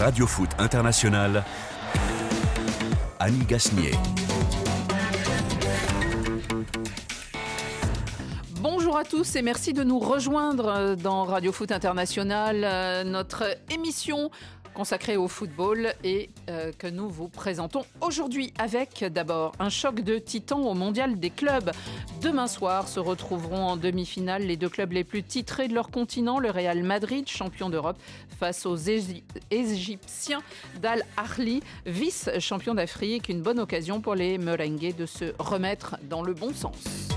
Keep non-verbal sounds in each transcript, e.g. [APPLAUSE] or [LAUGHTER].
Radio Foot International, Annie Gasnier. Bonjour à tous et merci de nous rejoindre dans Radio Foot International, euh, notre émission consacrée au football et euh, que nous vous présentons aujourd'hui avec d'abord un choc de titans au mondial des clubs. Demain soir se retrouveront en demi-finale les deux clubs les plus titrés de leur continent, le Real Madrid, champion d'Europe, face aux Égy- Égyptiens d'Al Ahly, vice-champion d'Afrique. Une bonne occasion pour les merengues de se remettre dans le bon sens.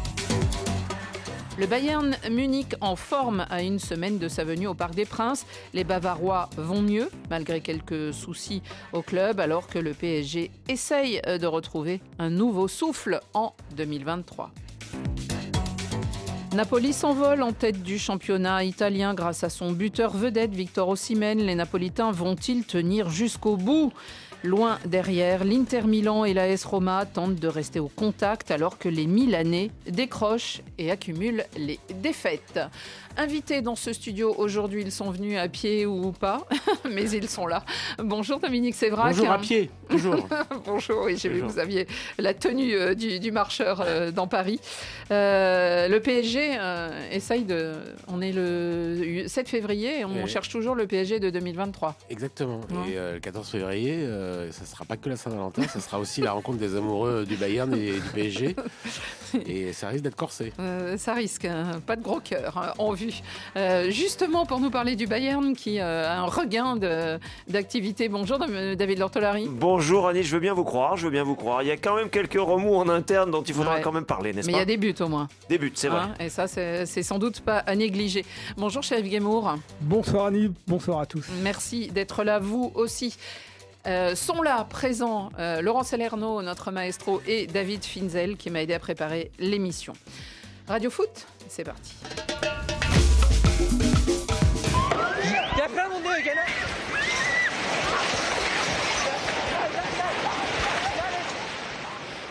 Le Bayern Munich en forme à une semaine de sa venue au Parc des Princes. Les Bavarois vont mieux, malgré quelques soucis au club, alors que le PSG essaye de retrouver un nouveau souffle en 2023. Napoli s'envole en tête du championnat italien grâce à son buteur vedette Victor Osimhen. Les Napolitains vont-ils tenir jusqu'au bout? Loin derrière, l'Inter Milan et l'AS Roma tentent de rester au contact alors que les Milanais décrochent et accumulent les défaites. Invités dans ce studio aujourd'hui, ils sont venus à pied ou pas, [LAUGHS] mais ils sont là. Bonjour Dominique Sévrac. Bonjour à pied, toujours. [LAUGHS] Bonjour, oui, j'ai vu que vous aviez la tenue euh, du, du marcheur euh, dans Paris. Euh, le PSG euh, essaye de. On est le 7 février et on cherche toujours le PSG de 2023. Exactement. Ouais. Et euh, le 14 février, ça sera pas que la Saint-Valentin, ça sera aussi la rencontre des amoureux du Bayern et du PSG. [LAUGHS] Et ça risque d'être corsé. Ça risque, hein, pas de gros cœur hein, vue. Euh, justement, pour nous parler du Bayern qui euh, a un regain d'activité. Bonjour Dam- David Lortolari. Bonjour Annie, je veux bien vous croire, je veux bien vous croire. Il y a quand même quelques remous en interne dont il faudra Ouais. quand même parler, n'est-ce Mais il y pas a des buts au moins. Des buts, c'est vrai. hein, et ça, c'est c'est sans doute pas à négliger. Bonjour, chef Guémour. Bonsoir Annie, bonsoir à tous. Merci d'être là, vous aussi. Euh, sont là, présents, euh, Laurent Salerno, notre maestro, et David Finzel, qui m'a aidé à préparer l'émission. Radio Foot, c'est parti.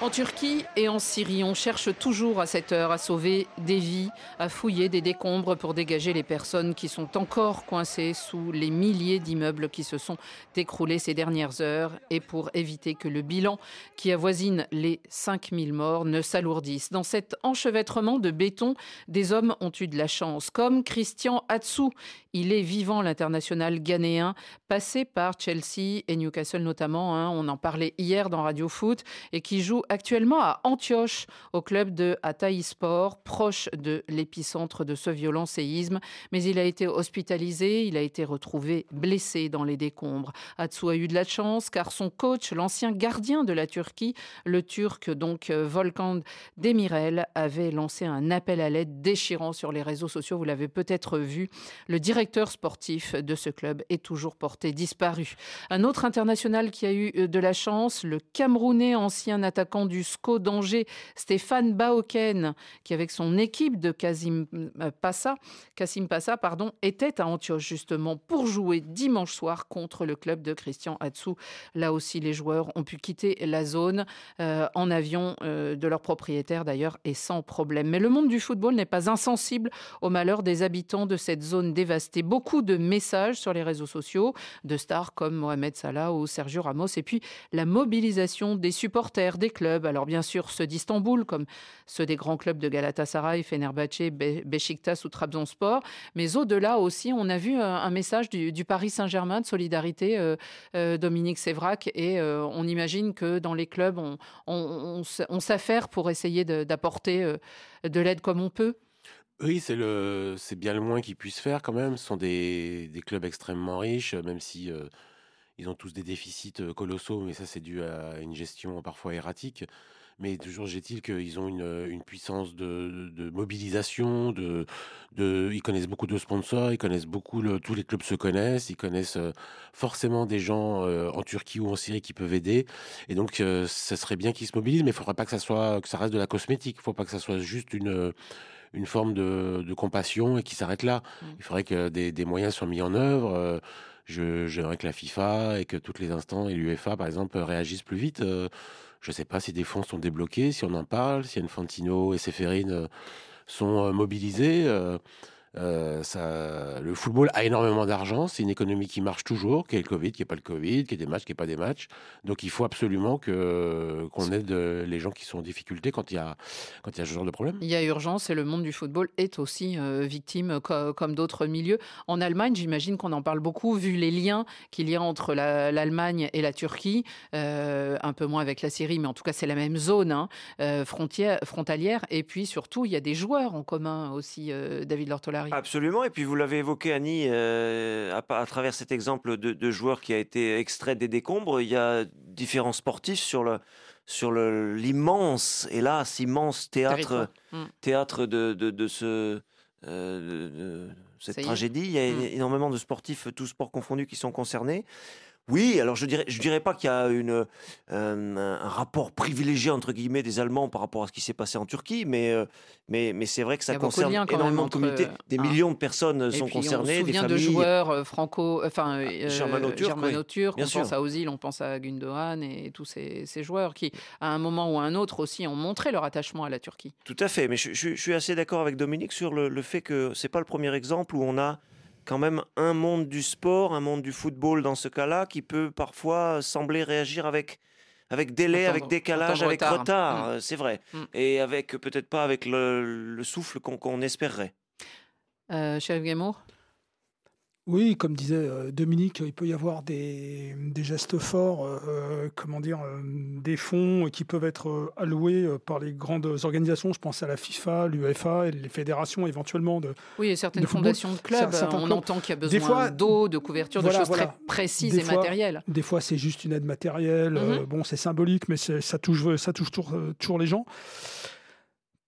En Turquie et en Syrie, on cherche toujours à cette heure à sauver des vies, à fouiller des décombres pour dégager les personnes qui sont encore coincées sous les milliers d'immeubles qui se sont écroulés ces dernières heures et pour éviter que le bilan qui avoisine les 5000 morts ne s'alourdisse. Dans cet enchevêtrement de béton, des hommes ont eu de la chance, comme Christian Atsu. Il est vivant, l'international ghanéen, passé par Chelsea et Newcastle notamment. hein. on en parlait hier dans Radio Foot et qui joue actuellement à Antioche, au club de Sport, proche de l'épicentre de ce violent séisme. Mais il a été hospitalisé, il a été retrouvé blessé dans les décombres. Atsu a eu de la chance car son coach, l'ancien gardien de la Turquie, le Turc donc euh, Volkan Demirel, avait lancé un appel à l'aide déchirant sur les réseaux sociaux. Vous l'avez peut-être vu. Le directeur sportif de ce club est toujours porté disparu. Un autre international qui a eu euh, de la chance, le Camerounais ancien attaquant du SCO d'Angers, Stéphane Baoken, qui avec son équipe de Kasim euh, Passa, Passa, pardon, était à Antioche justement pour jouer dimanche soir contre le club de Christian Atsu. Là aussi, les joueurs ont pu quitter la zone euh, en avion euh, de leur propriétaire d'ailleurs et sans problème. Mais le monde du football n'est pas insensible au malheur des habitants de cette zone dévastée. Beaucoup de messages sur les réseaux sociaux de stars comme Mohamed Salah ou Sergio Ramos et puis la mobilisation des supporters des clubs. Alors bien sûr ceux d'Istanbul comme ceux des grands clubs de Galatasaray, Fenerbahçe, Be- Beşiktaş ou Trabzonspor. Mais au-delà aussi, on a vu un, un message du, Paris Saint-Germain de solidarité, euh, euh, Dominique Sévrac, et euh, on imagine que dans les clubs, on, s'affaire pour essayer d'apporter euh, de l'aide comme on peut. Oui, c'est bien le moins qu'ils puissent faire quand même. Ce sont des, clubs extrêmement riches, même si euh, ils ont tous des déficits colossaux, mais ça c'est dû à une gestion parfois erratique. Mais toujours est-il qu'ils ont une, une puissance de, de mobilisation, de, de, ils connaissent beaucoup de sponsors, ils connaissent beaucoup, le, tous les clubs se connaissent, ils connaissent forcément des gens en Turquie ou en Syrie qui peuvent aider. Et donc, ça serait bien qu'ils se mobilisent, mais il faudrait pas que ça soit, que ça reste de la cosmétique. Il faut pas que ça soit juste une, une forme de, de compassion et qui s'arrête là. Mm. Il faudrait que des, des moyens soient mis en œuvre. J'aimerais que la FIFA et que tous les instants et l'UEFA, par exemple, réagissent plus vite. Euh, je ne sais pas si des fonds sont débloqués, si on en parle, si Infantino et Séphérine euh, sont euh, mobilisés. Euh, ça, le football a énormément d'argent, c'est une économie qui marche toujours, qu'il y ait le Covid, qu'il n'y ait pas le Covid, qu'il y ait des matchs, qu'il n'y ait pas des matchs. Donc il faut absolument que, qu'on aide euh, les gens qui sont en difficulté quand il y a, quand il y a ce genre de problème. Il y a urgence et le monde du football est aussi euh, victime co- comme d'autres milieux. En Allemagne, j'imagine qu'on en parle beaucoup vu les liens qu'il y a entre la- l'Allemagne et la Turquie, euh, un peu moins avec la Syrie, mais en tout cas c'est la même zone hein, frontière, frontalière. Et puis surtout, il y a des joueurs en commun aussi, David Absolument, et puis vous l'avez évoqué Annie, euh, à, à travers cet exemple de, de joueur qui a été extrait des décombres, il y a différents sportifs sur le sur l'immense, hélas, immense théâtre. Mm. théâtre de, de, de ce, euh, de- de cette tragédie. Il y a Mm. énormément de sportifs, tous sports confondus, qui sont concernés. Oui, alors je dirais, je dirais pas qu'il y a une, euh, un rapport privilégié entre guillemets des Allemands par rapport à ce qui s'est passé en Turquie, mais euh, mais, mais c'est vrai que ça de concerne énormément de communautés, entre, des hein. millions de personnes Et sont puis, on se concernées, des souvient de familles. joueurs euh, franco, enfin euh, germano-turcs, bien On sûr. pense à Ozil, on pense à Gundogan et tous ces, ces joueurs qui, à un moment ou à un autre aussi, ont montré leur attachement à la Turquie. Tout à fait, mais je, je- je suis assez d'accord avec Dominique sur le, le fait que c'est pas le premier exemple où on a quand même un monde du sport, un monde du football dans ce cas-là, qui peut parfois sembler réagir avec avec délai, avec décalage, avec retard. retard, Mm. c'est vrai, Mm. et avec peut-être pas avec le, le souffle qu'on qu'on espérerait. Euh, Chérif Guémour? Oui, comme disait euh, Dominique, il peut y avoir des, des gestes forts, euh, comment dire, euh, des fonds qui peuvent être euh, alloués euh, par les grandes organisations. Je pense à la FIFA, l'UEFA et les fédérations éventuellement. De, Oui, et certaines de fondations de clubs, on clubs. entend qu'il y a besoin d'eau, de couverture, Voilà, de choses voilà. très précises Des et fois- matérielles. des fois, c'est juste une aide matérielle. euh, Mhm. bon, c'est symbolique, mais ça touche, ça touche toujours, euh, toujours les gens.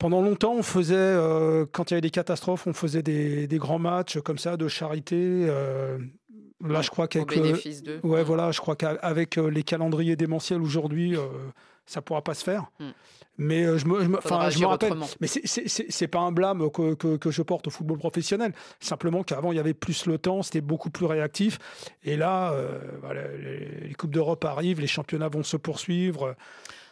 Pendant longtemps, on faisait, euh, quand il y avait des catastrophes, on faisait des, des grands matchs comme ça de charité. euh, là, je crois qu'avec le- d'eux. Ouais, Mm. voilà, je crois qu'avec euh, les calendriers démentiels aujourd'hui, euh, ça pourra pas se faire. Mm. Mais euh, je me, je me- je me rappelle. autrement. Mais c'est- pas un blâme que, que- que je porte au football professionnel. Simplement qu'avant, il y avait plus le temps, c'était beaucoup plus réactif. Et là, euh, voilà, les, les Coupes d'Europe arrivent, les championnats vont se poursuivre.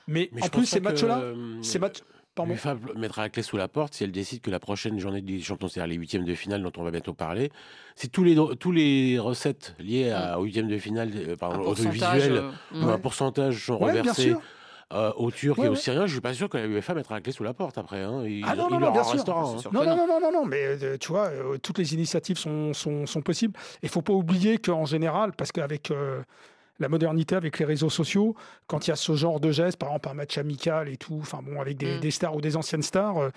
Mais, Mais en plus, ces matchs-là, euh, ces matchs. Pardon. L'UEFA mettra la clé sous la porte si elle décide que la prochaine journée des champions, c'est-à-dire les huitièmes de finale dont on va bientôt parler, si tous les, tous les recettes liées à, aux huitièmes de finale, euh, par exemple, audiovisuel, euh, ou mm. un pourcentage sont Ouais, reversés euh, aux Turcs Ouais, et aux ouais. Syriens, je suis pas sûr que la UEFA mettra la clé sous la porte après. hein. Il, Ah non, il non, non, leur bien en sûr. hein. Non, non, non. non, non, non, non, mais euh, tu vois, euh, toutes les initiatives sont, sont, sont possibles. Il faut pas oublier qu'en général, parce qu'avec euh, la modernité, avec les réseaux sociaux, quand il y a ce genre de gestes, par exemple un match amical et tout, enfin bon, avec des, Mm. des stars ou des anciennes stars, euh,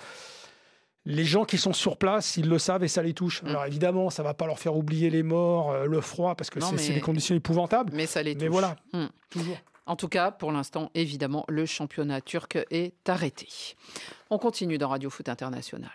les gens qui sont sur place, ils le savent et ça les touche. Mm. Alors évidemment, ça va pas leur faire oublier les morts, euh, le froid, parce que c'est mais- des conditions épouvantables. Mais ça les Mais touche. voilà. Mm. Toujours. En tout cas, pour l'instant, évidemment, le championnat turc est arrêté. On continue dans Radio Foot International.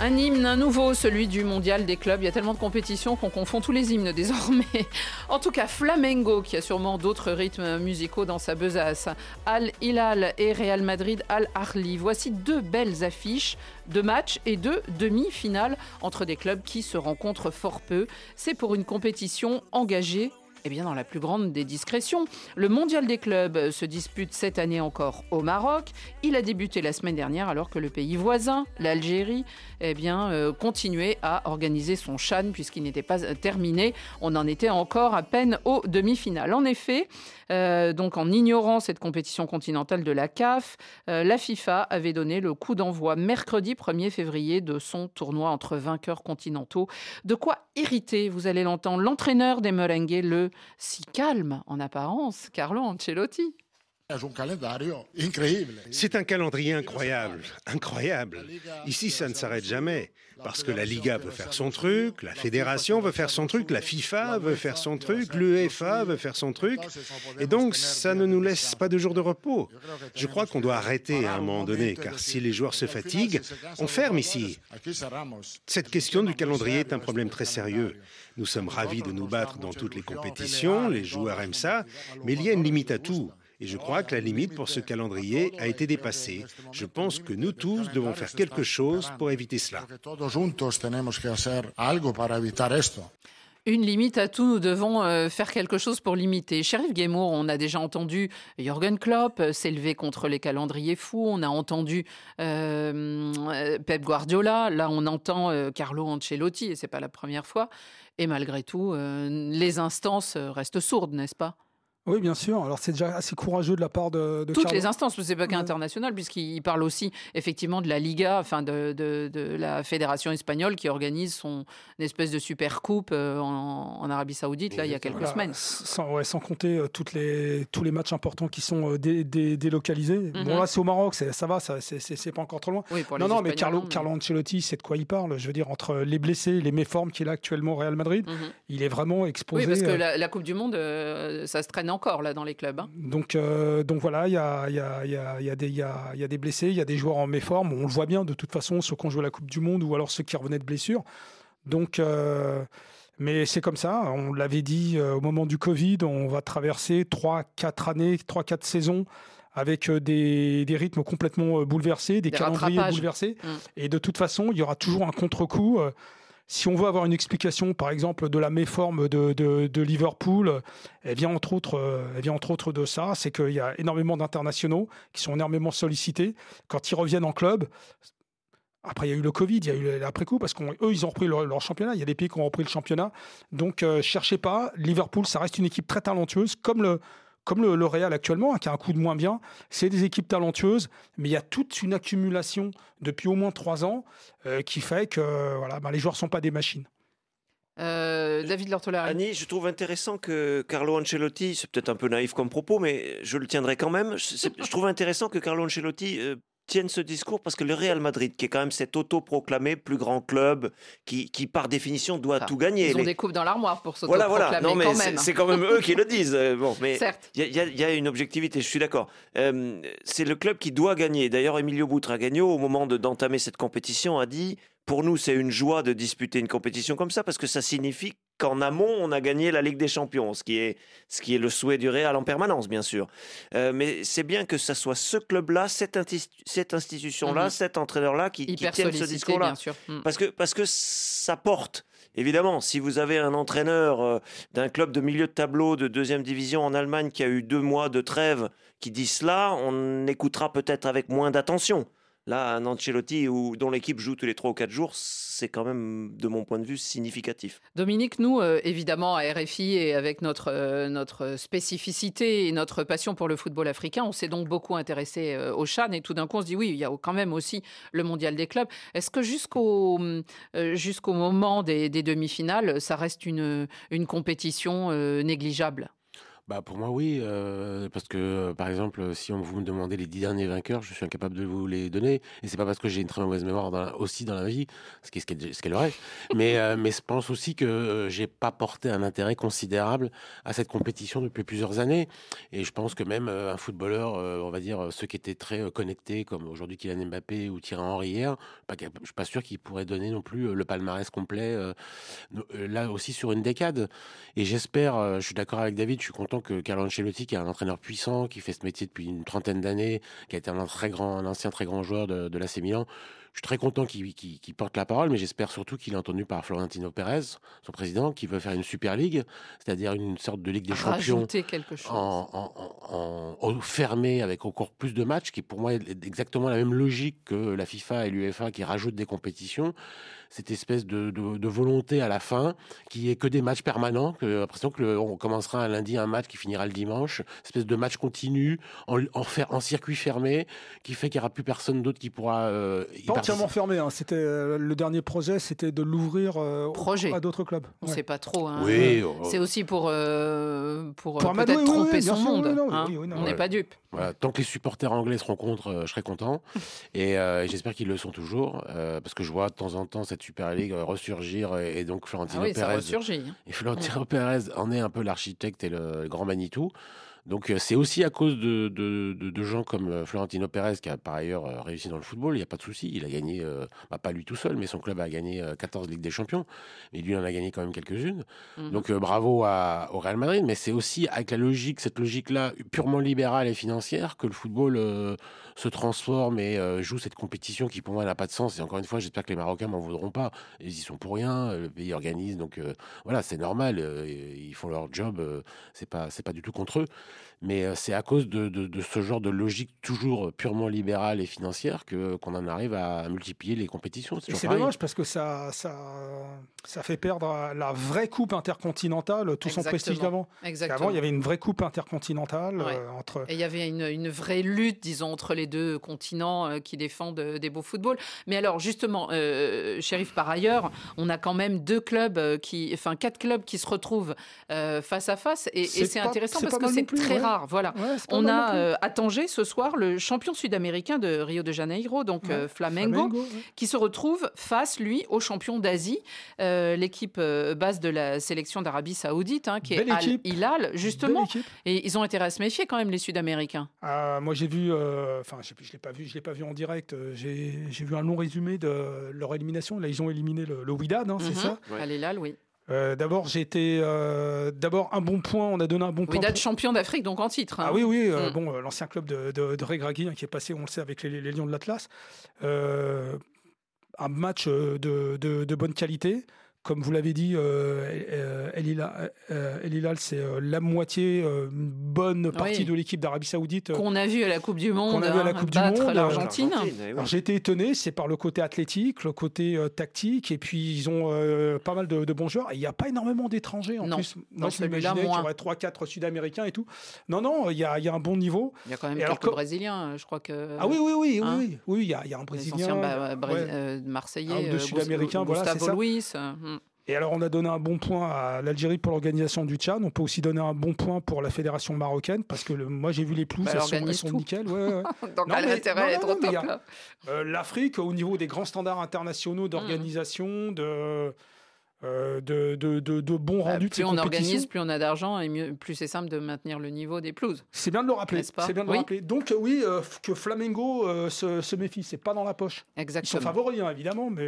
Un hymne, nouveau, celui du mondial des clubs. Il y a tellement de compétitions qu'on confond tous les hymnes désormais. [LAUGHS] En tout cas, Flamengo, qui a sûrement d'autres rythmes musicaux dans sa besace. Al Hilal et Real Madrid Al Ahly. Voici deux belles affiches de matchs et de demi-finales entre des clubs qui se rencontrent fort peu. C'est pour une compétition engagée eh bien, dans la plus grande des discrétions. Le mondial des clubs se dispute cette année encore au Maroc. Il a débuté la semaine dernière alors que le pays voisin, l'Algérie, eh bien, euh, continuait à organiser son Chan puisqu'il n'était pas euh, terminé. On en était encore à peine aux demi-finales. En effet, euh, donc en ignorant cette compétition continentale de la CAF, euh, la FIFA avait donné le coup d'envoi mercredi 1er février de son tournoi entre vainqueurs continentaux. De quoi irriter, vous allez l'entendre, l'entraîneur des Merengues, le si calme en apparence, Carlo Ancelotti. C'est un calendrier incroyable, incroyable. Ici, ça ne s'arrête jamais, parce que la Liga veut faire son truc, la Fédération veut faire son truc, la FIFA veut faire son truc, l'UEFA veut faire son truc, et donc ça ne nous laisse pas de jours de repos. Je crois qu'on doit arrêter à un moment donné, car si les joueurs se fatiguent, on ferme ici. Cette question du calendrier est un problème très sérieux. Nous sommes ravis de nous battre dans toutes les compétitions, les joueurs aiment ça, mais il y a une limite à tout. Et je crois que la limite pour ce calendrier a été dépassée. Je pense que nous tous devons faire quelque chose pour éviter cela. Une limite à tout, nous devons euh, faire quelque chose pour limiter. Sheriff Guémour, on a déjà entendu Jürgen Klopp euh, s'élever contre les calendriers fous, on a entendu euh, Pep Guardiola, là on entend Carlo Ancelotti, et c'est pas la première fois. Et malgré tout, les instances restent sourdes, n'est-ce pas? Oui, bien sûr. Alors c'est déjà assez courageux de la part de, de toutes les instances, c'est pas qu'international, puisqu'il parle aussi effectivement de la Liga, enfin de, de, de, la fédération espagnole qui organise son espèce de super coupe euh, en, Arabie Saoudite là il y a quelques semaines. Sans, ouais, sans compter euh, toutes les tous les matchs importants qui sont euh, dé, délocalisés. Bon mhm. là c'est au Maroc, ça va, c'est pas encore trop loin. Oui, non non, mais Carlo, Carlo Ancelotti, c'est de quoi il parle. Je veux dire entre les blessés, les méformes qu'il a actuellement au Real Madrid, mhm. il est vraiment exposé. Oui, parce que la, la Coupe du Monde, ça se traîne encore là dans les clubs. Hein. Donc, euh, donc voilà, il y a, y, a, y, a, y, a des, des blessés, il y a des joueurs en méforme. On le voit bien de toute façon, ceux qui ont joué la Coupe du Monde ou alors ceux qui revenaient de blessures. Donc, euh, mais c'est comme ça. On l'avait dit euh, au moment du Covid, on va traverser 3-4 années, 3-4 saisons avec des, des, rythmes complètement bouleversés, des, calendriers bouleversés. Mmh. Et de toute façon, il y aura toujours un contre-coup. Si on veut avoir une explication, par exemple, de la méforme de, Liverpool, elle vient, entre autres, euh, elle vient entre autres de ça, c'est qu'il y a énormément d'internationaux qui sont énormément sollicités. Quand ils reviennent en club, après, il y a eu le Covid, il y a eu l'après-coup, parce qu'eux, ils ont repris leur, championnat. Il y a des pays qui ont repris le championnat. Donc, euh, cherchez pas. Liverpool, ça reste une équipe très talentueuse, comme le, comme le, Real actuellement, hein, qui a un coup de moins bien. C'est des équipes talentueuses, mais il y a toute une accumulation depuis au moins trois ans euh, qui fait que voilà, ben, les joueurs ne sont pas des machines. Euh, David Lortolari. Annie, je trouve intéressant que Carlo Ancelotti, c'est peut-être un peu naïf comme propos, mais je le tiendrai quand même. Je, trouve intéressant que Carlo Ancelotti euh, tiennent ce discours parce que le Real Madrid, qui est quand même cet autoproclamé plus grand club, qui, qui par définition doit tout gagner. Ils ont des coupes dans l'armoire pour s'autoproclamer voilà, voilà. non, mais quand même. C'est quand même eux qui le disent. Euh, bon, mais il y, y, a une objectivité, je suis d'accord. Euh, c'est le club qui doit gagner. D'ailleurs, Emilio Butragueño, au moment d'entamer cette compétition, a dit pour nous, c'est une joie de disputer une compétition comme ça parce que ça signifie qu'en amont, on a gagné la Ligue des Champions, ce qui est, ce qui est le souhait du Real en permanence, bien sûr. Euh, mais c'est bien que ça soit ce club-là, cette, cette institution-là, mhm. cet entraîneur-là qui, qui tienne ce discours-là. Mm. Parce, que, parce que ça porte. Évidemment, si vous avez un entraîneur euh, d'un club de milieu de tableau de deuxième division en Allemagne qui a eu deux mois de trêve qui dit cela, on écoutera peut-être avec moins d'attention. Là, un Ancelotti où, dont l'équipe joue tous les 3 ou 4 jours, c'est quand même, de mon point de vue, significatif. Dominique, nous, euh, évidemment, à RFI et avec notre, euh, notre spécificité et notre passion pour le football africain, on s'est donc beaucoup intéressé euh, au Chan et tout d'un coup, on se dit oui, il y a quand même aussi le mondial des clubs. Est-ce que jusqu'au jusqu'au moment des, des demi-finales, ça reste une, une compétition négligeable? Bah pour moi oui, euh, parce que euh, par exemple si on vous me demandez les dix derniers vainqueurs, je suis incapable de vous les donner, et c'est pas parce que j'ai une très mauvaise mémoire dans aussi dans la vie, ce qui est ce qu'elle aurait, mais euh, mais je pense aussi que j'ai pas porté un intérêt considérable à cette compétition depuis plusieurs années, et je pense que même un footballeur, on va dire ceux qui étaient très connectés comme aujourd'hui Kylian Mbappé ou Thierry Henry hier, pas, je suis pas sûr qu'ils pourraient donner non plus le palmarès complet là aussi sur une décade, et j'espère, je suis d'accord avec David, je suis content que Carlo Ancelotti, qui est un entraîneur puissant, qui fait ce métier depuis une trentaine d'années, qui a été un très grand, un ancien très grand joueur de, de l'AC Milan, je suis très content qu'il porte la parole, mais j'espère surtout qu'il est entendu par Florentino Pérez, son président, qui veut faire une Super Ligue, c'est-à-dire une sorte de Ligue des Champions quelque chose. En, en, fermé avec encore plus de matchs, qui pour moi est exactement la même logique que la FIFA et l'UEFA qui rajoutent des compétitions. Cette espèce de, de, volonté à la fin, qui est que des matchs permanents, que l'impression que on commencera un lundi un match qui finira le dimanche, espèce de match continu en, en, en circuit fermé, qui fait qu'il n'y aura plus personne d'autre qui pourra euh, y participer entièrement fermé. hein. C'était euh, le dernier projet, c'était de l'ouvrir euh, à d'autres clubs. On Ouais. sait pas trop. hein. Oui, oh, C'est aussi pour, euh, pour, Pour peut-être oui, oui, tromper son sûr, monde. oui, non, hein. oui, oui, non, On n'est ouais. pas dupe. Voilà, tant que les supporters anglais se rencontrent, euh, je serai content. [LAUGHS] Et euh, j'espère qu'ils le sont toujours, euh, parce que je vois de temps en temps cette Super League ressurgir. Et, et donc Ah Florentino oui, ça Pérez hein. Et Florentino Pérez en est un peu l'architecte et le, le grand Manitou. Donc euh, c'est aussi à cause de, de- de- de gens comme euh, Florentino Pérez qui a par ailleurs euh, réussi dans le football, il n'y a pas de souci. Il a gagné, euh, bah, pas lui tout seul, mais son club a gagné euh, 14 Ligues des Champions. Et lui en a gagné quand même quelques-unes. Mhm. Donc euh, bravo à- au Real Madrid, mais c'est aussi avec la logique, cette logique-là purement libérale et financière que le football euh, se transforme et joue cette compétition qui pour moi n'a pas de sens. Et encore une fois, j'espère que les Marocains m'en voudront pas. Ils y sont pour rien, le pays organise, donc voilà, c'est normal. ils font leur job, c'est pas pas du tout contre eux, mais euh, c'est à cause de, de- de ce genre de logique toujours purement libérale et financière que qu'on en arrive à multiplier les compétitions. C'est dommage parce que ça, ça, ça fait perdre la vraie coupe intercontinentale, tout son prestige d'avant. Exactement. Avant, il y avait une vraie coupe intercontinentale Ouais. euh, entre. Et il y avait une, une vraie lutte, disons, entre les deux continents euh, qui défendent euh, des beaux footballs. Mais alors, justement, euh, Shérif, par ailleurs, on a quand même deux clubs, qui, enfin quatre clubs qui se retrouvent euh, face à face. Et, et C'est intéressant parce que c'est très ouais. rare. Voilà. Ouais, On a euh, à Tanger ce soir le champion sud-américain de Rio de Janeiro, donc Ouais, euh, Flamengo, ouais. qui se retrouve face, lui, au champion d'Asie, euh, l'équipe euh, base de la sélection d'Arabie Saoudite, hein, qui Belle est Al. Hilal, justement. Et ils ont intérêt à se méfier quand même, les Sud-Américains. Ah, moi, j'ai vu, euh, enfin, je ne l'ai pas vu, je l'ai pas vu en direct. J'ai vu un long résumé de leur élimination. Là, ils ont éliminé le, le Wydad, hein, c'est Mhm. ça? Ouais. Al Hilal, oui. Euh, D'abord, j'ai été, euh, d'abord un bon point. On a donné un bon point. Wydad pour- champion d'Afrique, donc en titre. hein. Ah oui, oui, euh, Mm. bon, euh, l'ancien club de, de, de Regragui, hein, qui est passé, on le sait, avec les, les Lions de l'Atlas. Un match de bonne qualité. Comme vous l'avez dit, euh, euh, El Hilal, euh, c'est euh, la moitié, euh, une bonne partie Oui. de l'équipe d'Arabie Saoudite. Qu'on a vu à la Coupe du Monde, a vu à la hein, Coupe du Monde, euh, l'Argentine. Eh oui. Alors, j'ai été étonné, c'est par le côté athlétique, le côté euh, tactique, et puis ils ont euh, pas mal de, de bons joueurs. Il n'y a pas énormément d'étrangers en Non, plus. Moi, je m'imaginais qu'il y aurait 3-4 Sud-Américains et tout. Non, non, il y a, il y a un bon niveau. Il y a quand même Et quelques Brésiliens, je crois que. Ah oui, oui, oui, hein, oui, oui, oui, il y a, il y a un les Brésilien. anciens bah, Bré- ouais. euh, Marseillais, Un ou deux euh, Sud-Américains, voilà, c'est ça. Et alors, on a donné un bon point à l'Algérie pour l'organisation du Tchad. On peut aussi donner un bon point pour la fédération marocaine, parce que le- moi, j'ai vu les pelouses, Bah, elle elles sont, elles sont nickel. ouais, ouais. [LAUGHS] Donc Non, elle a mais- intérêt non, à non, être non, au top là. Euh, L'Afrique, au niveau des grands standards internationaux d'organisation, de, euh, de, de, de- de bons Bah, rendus plus on organise, plus on a d'argent et mieux, plus c'est simple de maintenir le niveau des pelouses. C'est bien de le rappeler. C'est bien de Oui. le rappeler. Donc, euh, oui, euh, que Flamengo euh, se, se méfie. C'est pas dans la poche. Ils sont Exactement. favoris, hein, évidemment, mais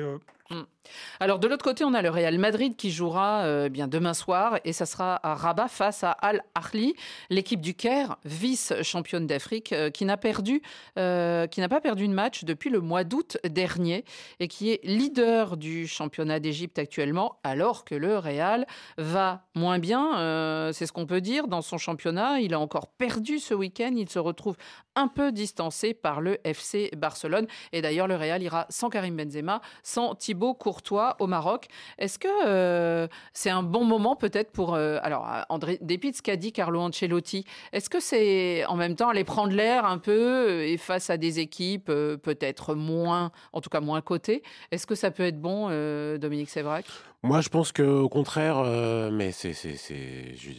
Alors de l'autre côté, on a le Real Madrid qui jouera euh, bien demain soir et ça sera à Rabat face à Al Ahly, l'équipe du Caire, vice-championne d'Afrique, euh, qui n'a perdu, euh, qui n'a pas perdu de match depuis le mois d'août dernier et qui est leader du championnat d'Égypte actuellement, alors que le Real va moins bien. C'est ce qu'on peut dire dans son championnat. Il a encore perdu ce week-end. Il se retrouve un peu distancé par le FC Barcelone. Et d'ailleurs, le Real ira sans Karim Benzema, sans Thibaut Courtois au Maroc. Est-ce que euh, c'est un bon moment peut-être pour... euh, alors, euh, André, dépit de ce qu'a dit Carlo Ancelotti, est-ce que c'est en même temps aller prendre l'air un peu et face à des équipes euh, peut-être moins, en tout cas moins cotées, est-ce que ça peut être bon, Dominique Sévrac? Moi, je pense que au contraire, mais c'est, c'est, c'est, je-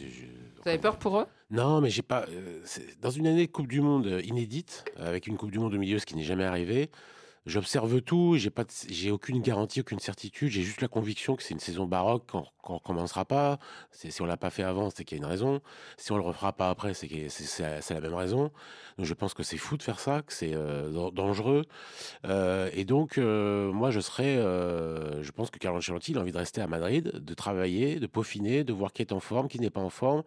Vous avez peur pour eux? Non, mais j'ai pas. c'est- dans une année de Coupe du Monde inédite, avec une Coupe du Monde au milieu, ce qui n'est jamais arrivé, j'observe tout. J'ai pas, j'ai aucune garantie, aucune certitude. J'ai juste la conviction que c'est une saison baroque qu'on, qu'on recommencera pas. Si on l'a pas fait avant, c'est qu'il y a une raison. Si on le refera pas après, c'est c'est, la même raison. Donc je pense que c'est fou de faire ça, que c'est euh, dan- dangereux. Euh, et donc, euh, moi, je serais. je pense que Carlo Ancelotti, a envie de rester à Madrid, de travailler, de peaufiner, de voir qui est en forme, qui n'est pas en forme.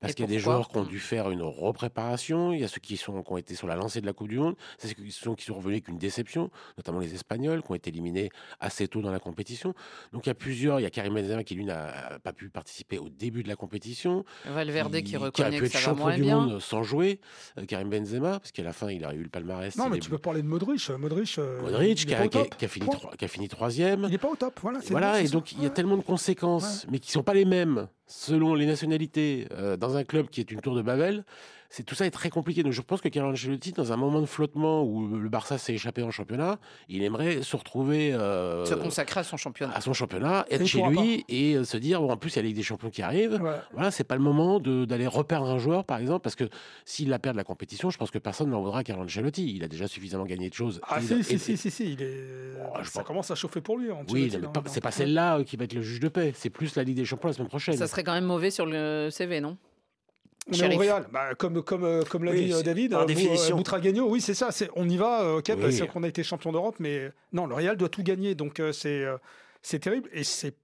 Parce qu'il y a des joueurs qui ont dû faire une repréparation. Il y a ceux qui, sont, qui ont été sur la lancée de la Coupe du Monde. C'est ceux qui sont, qui sont revenus avec une déception, notamment les Espagnols, qui ont été éliminés assez tôt dans la compétition. Donc il y a plusieurs. Il y a Karim Benzema qui, lui, n'a pas pu participer au début de la compétition. Valverde qui a reconnaît pu que être ça va champion moins du bien. monde sans jouer, euh, Karim Benzema, parce qu'à la fin, il a eu le palmarès. non, mais tu peux parler de Modric. euh, Modric, euh, Modric, qui a, qui a- qui a fini, qui a troisième. Il n'est pas au top. Voilà, Voilà, et donc il y a tellement de conséquences, mais qui sont pas les mêmes selon les nationalités. Euh, dans un club qui est une tour de Babel, c'est tout ça est très compliqué. Donc je pense que Carlo Ancelotti, dans un moment de flottement où le Barça s'est échappé en championnat, il aimerait se retrouver euh, Se consacrer à son championnat. à son championnat, être chez lui et euh, se dire bon, en plus il y a la Ligue des Champions qui arrive. Ouais. Voilà, c'est pas le moment de- d'aller reperdre un joueur, par exemple, parce que s'il la perd la compétition, je pense que personne n'en voudra à Carlo Ancelotti. Il a déjà suffisamment gagné de choses. Ah si, et- si, et- si, si, si, il est... Oh, je ça pense- commence à chauffer pour lui. Oui, Ancelotti, pas- c'est pas celle-là euh, qui va être le juge de paix. C'est plus la Ligue des Champions la semaine prochaine. Ça serait quand même mauvais sur le CV, non? On au Real, bah, comme, comme, euh, comme l'a Oui, dit euh, c'est- David, par euh, définition. Boutragueño, oui, c'est ça, c'est- on y va, ok, Oui. parce qu'on a été champion d'Europe, mais non, le Real doit tout gagner, donc c'est c'est terrible, et c'est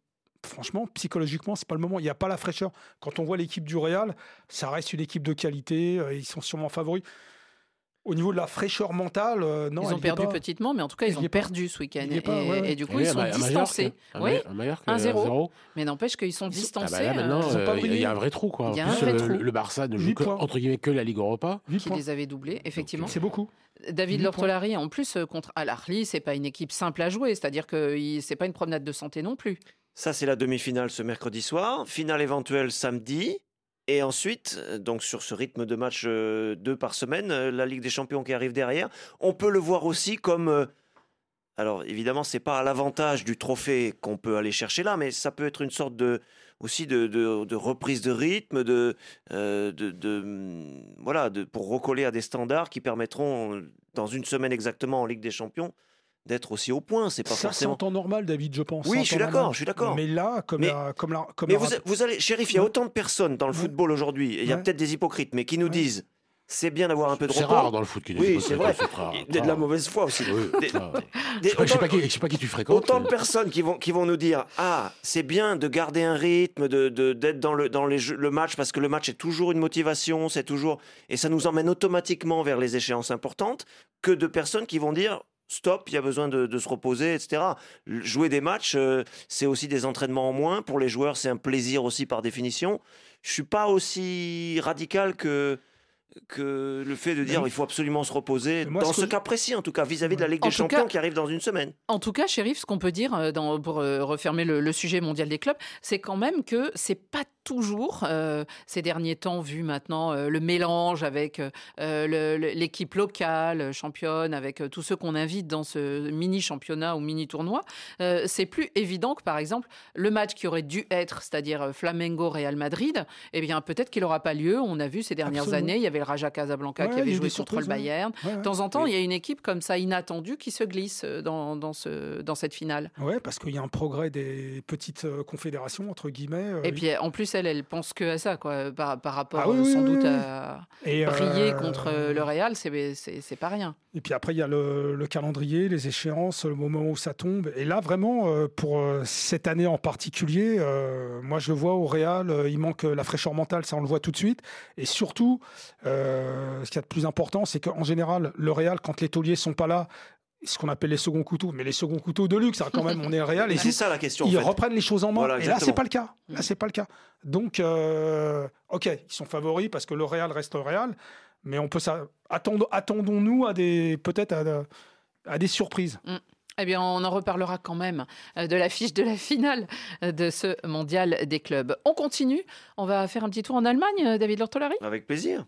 franchement, psychologiquement, c'est pas le moment, il n'y a pas la fraîcheur. Quand on voit l'équipe du Real, ça reste une équipe de qualité, ils sont sûrement favoris. Au niveau de la fraîcheur mentale, euh, non, Ils ont perdu pas. petitement, mais en tout cas, Il ils ont perdu ce week-end. Et, ouais, ouais. et du coup, Oui, ils sont à distancés. à Oui, Ma- à Majorque, un euh, zéro. zéro. mais n'empêche qu'ils sont sont- Ah distancés. bah là, maintenant, euh, ils ont pas euh, il y a- un vrai trou. Quoi. En Il y a plus, un vrai le, trou. le Barça ne joue que, entre guillemets que la Ligue Europa. Qui points. les avait doublés, effectivement. C'est beaucoup. David Lortolari, en plus, euh, contre Al-Ahly, c'est pas une équipe simple à jouer, c'est-à-dire que c'est pas une promenade de santé non plus. Ça, c'est la demi-finale ce mercredi soir. Finale éventuelle samedi. Et ensuite, euh, donc sur ce rythme de match euh, deux par semaine, euh, la Ligue des Champions qui arrive derrière. On peut le voir aussi comme. alors évidemment, c'est pas à l'avantage du trophée qu'on peut aller chercher là, mais ça peut être une sorte de aussi de, reprise de rythme, de, euh, de, pour recoller à des standards qui permettront dans une semaine exactement en Ligue des Champions d'être aussi au point. C'est pas Ça, c'est forcément. en temps normal, David, je pense. Oui, c'est je suis d'accord, je suis d'accord. Mais là, comme Mais- la, comme la, comme Mais la vous, allez, shérif, il y a autant de personnes dans le Ouais. football aujourd'hui, et il y a Ouais. peut-être des hypocrites, mais qui nous Ouais. disent c'est bien d'avoir un peu de C'est repos. rare dans le foot qu'il Oui, c'est vrai. c'est Il y a de la mauvaise foi aussi. Oui, Des- des- Je sais pas- je sais pas qui- je sais pas qui tu fréquentes. Autant de personnes qui vont, qui vont nous dire Ah, c'est bien de garder un rythme, de, de- d'être dans, le, dans les jeux- le match, parce que le match est toujours une motivation, c'est toujours. Et ça nous emmène automatiquement vers les échéances importantes, que de personnes qui vont dire Stop, il y a besoin de, se reposer, etc. Jouer des matchs, euh, c'est aussi des entraînements en moins. Pour les joueurs, c'est un plaisir aussi par définition. Je suis pas aussi radical que que le fait de dire Mais- il faut absolument se reposer moi, dans ce cas précis en tout cas vis-à-vis de la Ligue En des Champions cas- qui arrive dans une semaine En tout cas, shérif, ce qu'on peut dire euh, dans- pour euh, refermer le, le sujet mondial des clubs, c'est quand même que c'est pas toujours euh, ces derniers temps vu maintenant euh, le mélange avec euh, l'équipe locale championne, avec euh, tous ceux qu'on invite dans ce mini championnat ou mini tournoi. euh, c'est plus évident que par exemple le match qui aurait dû être, c'est-à-dire euh, Flamengo Real Madrid, eh bien peut-être qu'il n'aura pas lieu. On a vu ces dernières Absolument. années, il y avait le Raja Casablanca Ouais, qui avait joué contre le. Bayern. Ouais, ouais. De temps en temps, Oui. il y a une équipe comme ça inattendue qui se glisse euh, dans, dans, ce, dans cette finale. Ouais, parce qu'il y a un progrès des petites euh, confédérations, entre guillemets. euh, Et puis en plus, elle, elle pense que à ça, quoi, par, par rapport Ah oui, oui, sans oui, doute oui. à et, briller euh, contre le Real, c'est pas rien. Et puis après, il y a le, le calendrier, les échéances, le moment où ça tombe. Et là, vraiment, pour cette année en particulier, moi, je le vois au Real, il manque la fraîcheur mentale, ça, on le voit tout de suite. Et surtout, euh, ce qu'il y a de plus important, c'est qu'en général, le Real, quand les tauliers sont pas là, ce qu'on appelle les seconds couteaux, mais les seconds couteaux de luxe, hein, quand même, on est Real. [LAUGHS] Et c'est ça la question en ils fait. reprennent les choses en main. Voilà, et là, c'est pas le cas. Là, c'est pas le cas. Donc, euh, ok, ils sont favoris parce que le Real reste le Real, mais on peut ça. Attendons, attendons-nous à des peut-être à, à des surprises. Eh bien, on en reparlera quand même euh, de l'affiche de la finale euh, de ce mondial des clubs. On continue. On va faire un petit tour en Allemagne, euh, David Lortolari? Avec plaisir.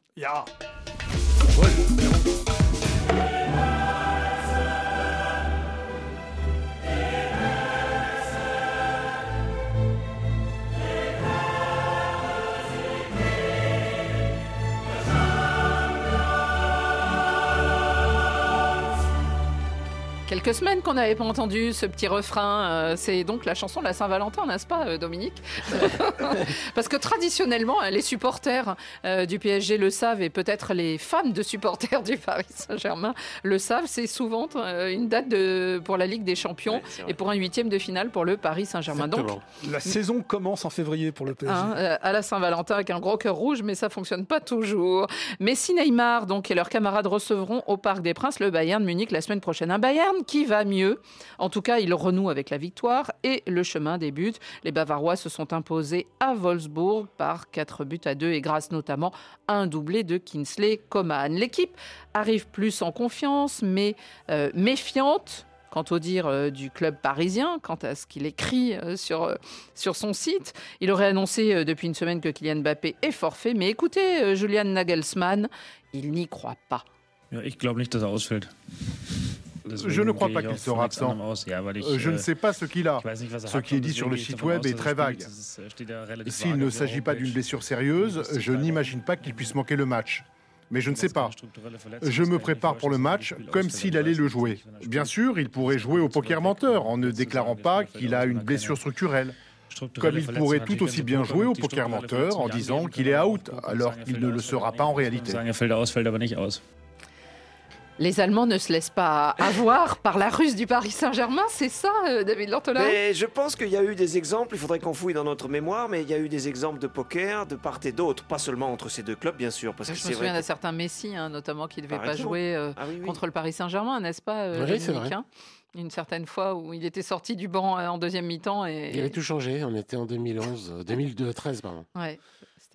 Quelques semaines qu'on n'avait pas entendu ce petit refrain. euh, c'est donc la chanson de la Saint-Valentin, n'est-ce pas, euh, Dominique [LAUGHS] Parce que traditionnellement, euh, les supporters euh, du PSG le savent et peut-être les fans de supporters du Paris Saint-Germain le savent. C'est souvent une date de, pour la Ligue des Champions Ouais, et pour un huitième de finale pour le Paris Saint-Germain. Donc. La saison commence en février pour le PSG. Hein, à la Saint-Valentin avec un gros cœur rouge, mais ça fonctionne pas toujours. Messi, Neymar donc, et leurs camarades recevront au Parc des Princes le Bayern de Munich la semaine prochaine. Un Bayern qui va mieux. En tout cas, il renoue avec la victoire et le chemin débute. Les Bavarois se sont imposés à Wolfsburg par 4 buts à 2 et grâce notamment à un doublé de Kinsley Coman. L'équipe arrive plus en confiance, mais euh, méfiante quant au dire euh, du club parisien, quant à ce qu'il écrit euh, sur, sur son site. Il aurait annoncé depuis une semaine que Kylian Mbappé est forfait, mais écoutez, Julian Nagelsmann, il n'y croit pas. Je ne crois pas qu'il sera absent. Euh, Je ne sais pas ce qu'il a. Ce qui est dit sur le site web est très vague. S'il ne s'agit pas d'une blessure sérieuse, je n'imagine pas qu'il puisse manquer le match. Mais je ne sais pas. Je me prépare pour le match comme s'il allait le jouer. Bien sûr, il pourrait jouer au poker menteur en ne déclarant pas qu'il a une blessure structurelle. Comme il pourrait tout aussi bien jouer au poker menteur en disant qu'il est out alors qu'il ne le sera pas en réalité. Les Allemands ne se laissent pas avoir par la ruse du Paris Saint-Germain, c'est ça, euh, David Lantola Mais je pense qu'il y a eu des exemples, il faudrait qu'on fouille dans notre mémoire, mais il y a eu des exemples de poker de part et d'autre, pas seulement entre ces deux clubs, bien sûr. Parce Je que me c'est souviens d'un certain Messi, hein, notamment, qui ne devait Par pas exemple. jouer euh, Ah oui, oui. contre le Paris Saint-Germain, n'est-ce pas, euh, Oui, vrai. hein? Une certaine fois où il était sorti du banc euh, en deuxième mi-temps Il et avait tout changé. On était en 2011, euh, 2013, pardon. ouais,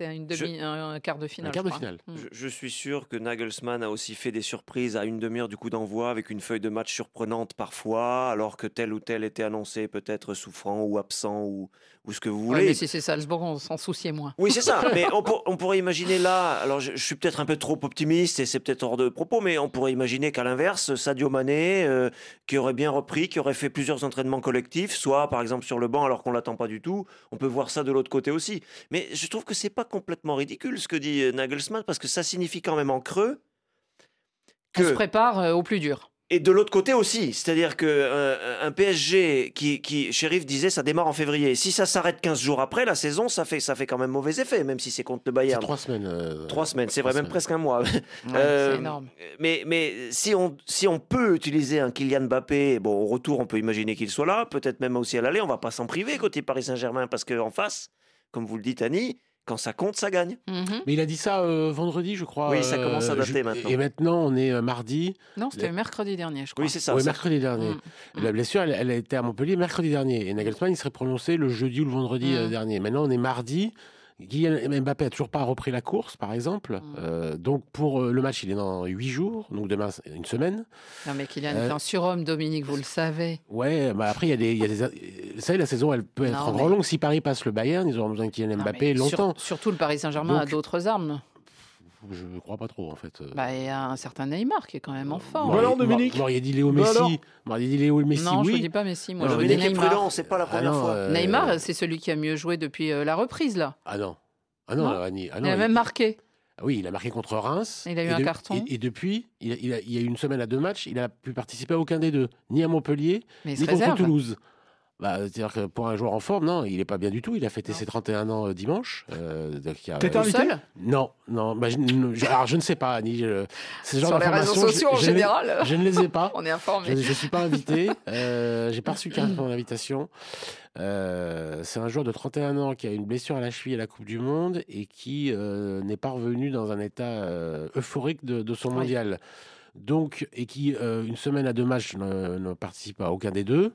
c'était une demi, un, un quart de finale. Un quart je de crois. finale. Mm. Je, je suis sûr que Nagelsmann a aussi fait des surprises à une demi-heure du coup d'envoi avec une feuille de match surprenante parfois, alors que tel ou tel était annoncé peut-être souffrant ou absent ou, ou ce que vous Ouais, voulez. mais si c'est Salzbourg, on s'en souciait moins. Oui, c'est ça. [LAUGHS] Mais on, pour- on pourrait imaginer là, alors je, je suis peut-être un peu trop optimiste et c'est peut-être hors de propos, mais on pourrait imaginer qu'à l'inverse, Sadio Mané, euh, qui aurait bien repris, qui aurait fait plusieurs entraînements collectifs, soit par exemple sur le banc alors qu'on l'attend pas du tout, on peut voir ça de l'autre côté aussi. Mais je trouve que c'est pas complètement ridicule ce que dit euh, Nagelsmann parce que ça signifie quand même en creux On se que prépare euh, au plus dur. Et de l'autre côté aussi, c'est-à-dire que euh, un PSG qui, qui Sheriff disait, ça démarre en février. Si ça s'arrête 15 jours après la saison, ça fait ça fait quand même mauvais effet, même si c'est contre le C'est Bayern. trois semaines. euh, Trois semaines, c'est vrai, même presque un mois. [LAUGHS] Ouais, Euh, c'est énorme. Mais, mais si, on, si on peut utiliser un Kylian Mbappé, bon, au retour, on peut imaginer qu'il soit là, peut-être même aussi à l'aller, on va pas s'en priver côté Paris Saint-Germain, parce qu'en face, comme vous le dites, Annie, quand ça compte, ça gagne. Mhm. Mais il a dit ça euh, vendredi, je crois. Oui, ça commence à euh, dater je- maintenant. Et maintenant, on est euh, mardi. Non, c'était mercredi dernier, je crois. Oui, c'est ça. Oui, mercredi dernier. Mm. La blessure, elle, elle a été à Montpellier mercredi dernier. Et Nagelsmann, il serait prononcé le jeudi ou le vendredi Mm. dernier. Maintenant, on est mardi. Kylian Mbappé a toujours pas repris la course, par exemple. Mm. Euh, donc, pour euh, le match, il est dans huit jours. Donc, demain, une semaine. Non, mais Kylian Euh, est un surhomme, Dominique, vous le savez. Ouais, bah après, il y a des. il Y a des vous savez, la saison, elle peut être Non, en mais- grand long. Si Paris passe le Bayern, ils auront besoin de Kylian Non, Mbappé sur- longtemps. surtout le Paris Saint-Germain a d'autres armes. Je ne crois pas trop, en fait. Euh, Bah, il y a un certain Neymar qui est quand même en forme. Bah alors, Dominique M'auriez dit Léo Bah Messi. M'auriez dit Léo Messi, non, je ne dis pas Messi. Moi, Non, je vous dis Neymar. prudent, c'est pas la Ah première non, fois. euh, Neymar, c'est celui qui a mieux joué depuis euh, la reprise, là. Ah non. Ah non, Non Annie. Ah il a il- même marqué. Ah oui, il a marqué contre Reims. Il a eu Et un carton. Et, et depuis, il a, il a- il y a eu une semaine à deux matchs, il n'a pu participer à aucun des deux, ni à Montpellier, Mais ni contre. Toulouse. Bah, C'est-à-dire que pour un joueur en forme, non, il n'est pas bien du tout. Il a fêté ses 31 ans euh, dimanche. euh, T'étais Tout invité seul Non, non. bah, je, je- alors je ne sais pas, Annie. je- ce genre Sur les réseaux je- sociaux en je général. Je ne les ai pas. [LAUGHS] On est Je informé. ne suis pas invité. [LAUGHS] Euh, J'ai pas reçu carrément l'invitation. Euh, c'est un joueur de 31 ans qui a une blessure à la cheville à la Coupe du Monde et qui euh, n'est pas revenu dans un état euh, euphorique de, de son Oui. mondial. Donc, et qui, euh, une semaine à deux matchs, ne, ne participe à aucun des deux.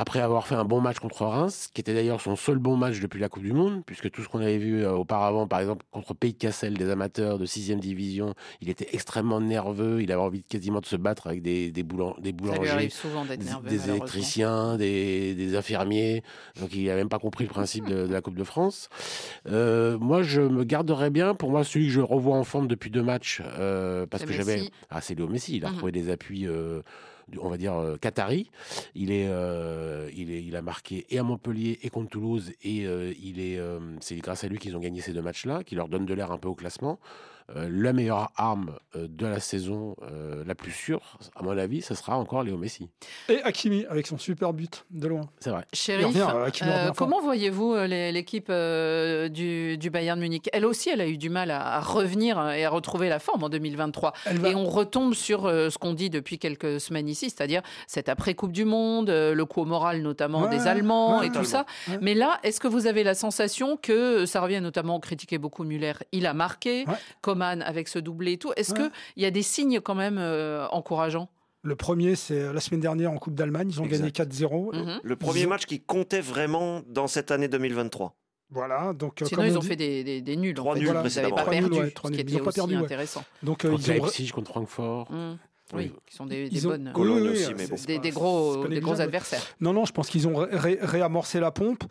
Après avoir fait un bon match contre Reims, qui était d'ailleurs son seul bon match depuis la Coupe du Monde, puisque tout ce qu'on avait vu euh, auparavant, par exemple contre Pays de Cassel, des amateurs de 6 division, il était extrêmement nerveux, il avait envie quasiment de se battre avec des, boulangers, des, nerveux. des malheureusement. électriciens, des, des infirmiers. Donc il n'a même pas compris le principe de, de la Coupe de France. Euh, moi, je me garderais bien. Pour moi, celui que je revois en forme depuis deux matchs, euh, parce que j'avais. Ah, c'est Léo Messi. Il a Mhm. retrouvé des appuis. euh, on va dire euh, qatari. Il est, euh, il est, il a marqué et à Montpellier et contre Toulouse et euh, il est, c'est grâce à lui qu'ils ont gagné ces deux matchs-là, qui leur donne de l'air un peu au classement. Euh, la meilleure arme euh, de la saison, euh, la plus sûre, à mon avis, ce sera encore Léo Messi. Et Hakimi avec son super but de loin. C'est vrai. Euh, euh, fort. comment voyez-vous l'équipe euh, du, du Bayern Munich? Elle aussi, elle a eu du mal à, à revenir et à retrouver la forme en 2023. Elle va- Et on retombe sur euh, ce qu'on dit depuis quelques semaines ici, c'est-à-dire cette après-Coupe du Monde, euh, le coup au moral notamment Ouais, des Allemands ouais, et tout ça. Mais là, est-ce que vous avez la sensation que ça revient notamment, on critiquait beaucoup Muller, il a marqué, Ouais. Coman avec ce doublé et tout. Est-ce Ouais. qu'il y a des signes quand même euh, encourageants? Le premier, c'est euh, la semaine dernière en Coupe d'Allemagne. Ils ont Exact. gagné 4-0. Mhm. Le premier Ils ont- match qui comptait vraiment dans cette année 2023. Voilà. Donc, euh, Sinon, comme ils on ont dit- fait des, des- des nuls. en Trois fait. nuls Vous n'avez précédemment. pas perdu, ouais, trois ce qui. Ils pas aussi perdu, ouais. intéressant. Donc, euh, Contre ils ont Leipzig, contre Francfort. Mm. Oui, qui sont des, des Ils ont- bonnes. Cologne Oui, oui, aussi, mais bon. c'est Des, gros, des gros adversaires. Non, non, je pense qu'ils ont ré- ré- réamorcé la pompe.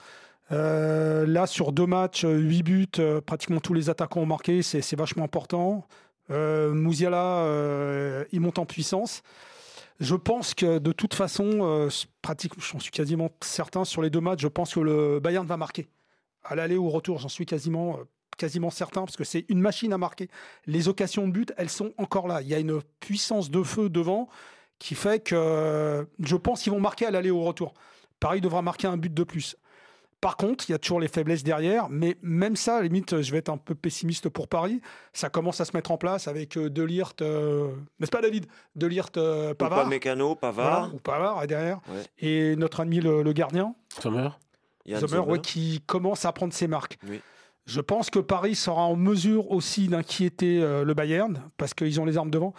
Euh, là, sur deux matchs, euh, huit buts, euh, pratiquement tous les attaquants ont marqué, c'est vachement important. Euh, Mouziala, euh, il monte en puissance. Je pense que de toute façon, euh, pratiquement, j'en suis quasiment certain sur les deux matchs, je pense que le Bayern va marquer. À l'aller ou au retour, j'en suis quasiment, euh, quasiment certain, parce que c'est une machine à marquer. Les occasions de but, elles sont encore là. Il y a une puissance de feu devant qui fait que euh, je pense qu'ils vont marquer à l'aller ou au retour. Paris devra marquer un but de plus. Par contre, il y a toujours les faiblesses derrière, mais même ça, à la limite, je vais être un peu pessimiste pour Paris. Ça commence à se mettre en place avec euh, Delirte, euh, n'est-ce pas David? Delirte, euh, Pavard. Pavard, Mécano, voilà, Pavard. ou Pavard est derrière, Ouais. et notre ami le, le gardien, Sommer Sommer, Sommer. ouais, qui commence à prendre ses marques. Oui. Je pense que Paris sera en mesure aussi d'inquiéter euh, le Bayern, parce qu'ils ont les armes devant.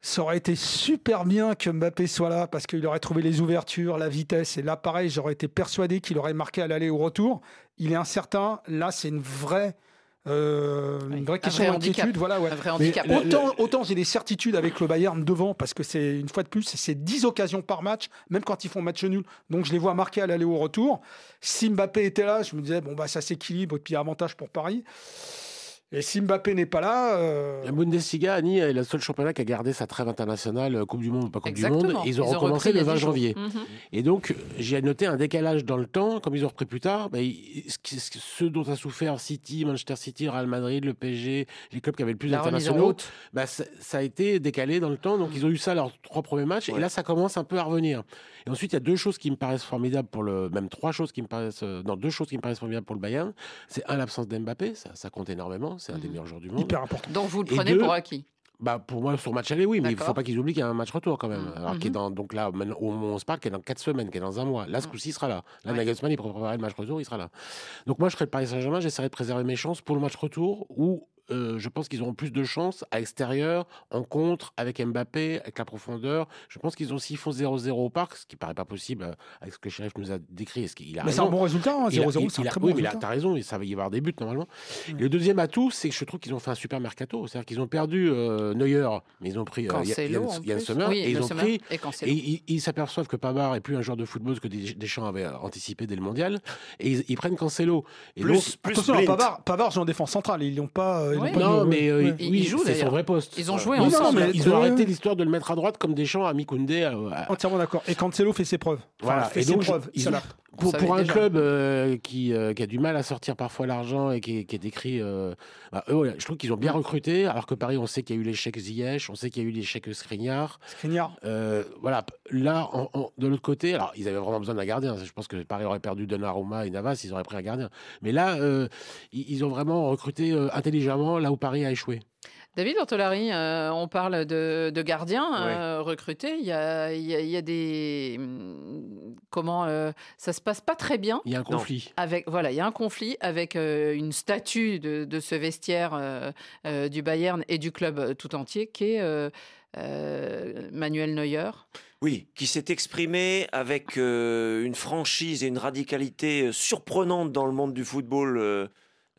Ça aurait été super bien que Mbappé soit là, parce qu'il aurait trouvé les ouvertures, la vitesse. Et là, pareil, j'aurais été persuadé qu'il aurait marqué à l'aller ou au retour. Il est incertain. Là, c'est une vraie, euh, une vraie un question vrai d'inquiétude. Voilà, ouais. Autant, autant j'ai des certitudes avec le Bayern devant, parce que c'est une fois de plus, c'est 10 occasions par match, même quand ils font match nul. Donc je les vois marquer à l'aller ou au retour. Si Mbappé était là, je me disais, bon, bah, ça s'équilibre, et puis avantage pour Paris. Et si Mbappé n'est pas là, euh, La Bundesliga, Annie, est le seul championnat qui a gardé sa trêve internationale, euh, Coupe du Monde ou pas Coupe Exactement. du Monde. Ils ont Ils ont recommencé le a 20 dix jours. janvier. Mhm. Et donc, j'ai noté un décalage dans le temps, comme ils ont repris plus tard. bah, ce dont a souffert City, Manchester City, Real Madrid, le PSG, les clubs qui avaient le plus La d'internationaux, bah, ça, ça a été décalé dans le temps. Donc, ils ont eu ça leurs trois premiers matchs. Ouais. Et là, ça commence un peu à revenir. Et ensuite, il y a deux choses qui me paraissent formidables pour le. Même trois choses qui me paraissent. euh, Non, deux choses qui me paraissent formidables pour le Bayern. C'est un, l'absence d'Mbappé. Ça, ça compte énormément. C'est un des Mhm. meilleurs joueurs du monde. hyper important. Donc vous le prenez deux, pour acquis. Bah, pour moi, sur match aller, oui, mais il ne faut pas qu'ils oublient qu'il y a un match retour quand même. Mhm. Alors, qui est dans, donc là, au moment où on se parle, qui est dans 4 semaines, qui est dans un mois. Là, ce Mhm. coup-ci, il sera là. Là, Ouais. Nagelsmann, il pourrait préparer le match retour, il sera là. Donc, moi, je serais le Paris Saint-Germain, j'essaierai de préserver mes chances pour le match retour où euh, je pense qu'ils auront plus de chances à l'extérieur, en contre, avec Mbappé, avec la profondeur. Je pense qu'ils ont, s'ils font 0-0 au parc, ce qui paraît pas possible euh, avec ce que Sheriff nous a décrit, est-ce qu'il a Mais c'est un bon résultat, hein, Il a- 0-0, il- c'est un il a- très oui, bon mais il résultat. t'as raison, et ça va y avoir des buts normalement. Le deuxième atout, c'est que je trouve qu'ils ont fait un super mercato. C'est-à-dire qu'ils ont perdu euh, Neuer, mais ils ont pris Cancelo, Yann. Sommer, Oui, et ils ont pris et ils s'aperçoivent que Pavard est plus un joueur de football que Des- Deschamps avait anticipé dès le mondial. Et ils, ils prennent Cancelo. Et Plus, donc- plus. Pavard, Pavard joue en défense centrale. Ils l'ont pas. Oui. non, mais euh, ouais. Ils- oui, ils jouent, c'est son vrai poste. Ils ont joué Oui, ensemble. non, mais- Ils ont arrêté l'histoire de le mettre à droite comme Deschamps a mis Koundé. euh, à- Entièrement d'accord. Et Cancelo fait ses preuves. Enfin, Voilà. fait Et ses donc, preuves. ils Pour, un déjà. club euh, qui, euh, qui a du mal à sortir parfois l'argent et qui, est- qui est décrit, euh, bah, eux, je trouve qu'ils ont bien recruté, alors que Paris, on sait qu'il y a eu l'échec Ziyech, on sait qu'il y a eu l'échec Skriniar. Skriniar. Voilà, là, de l'autre côté, alors ils avaient vraiment besoin d'un gardien. Je pense que Paris aurait perdu Donnarumma et Navas, ils auraient pris un gardien. Mais là, ils, ils ont vraiment recruté intelligemment là où Paris a échoué. David Ortolari, euh, on parle de, de gardiens euh, recrutés. Il y a, il y a- il y a des. hum, Comment. euh, ça se passe pas très bien. Il y a un conflit. Avec, voilà, il y a un conflit avec euh, une statue de, de ce vestiaire euh, euh, du Bayern et du club tout entier qui est euh, euh, Manuel Neuer. Oui, qui s'est exprimé avec euh, une franchise et une radicalité surprenante dans le monde du football,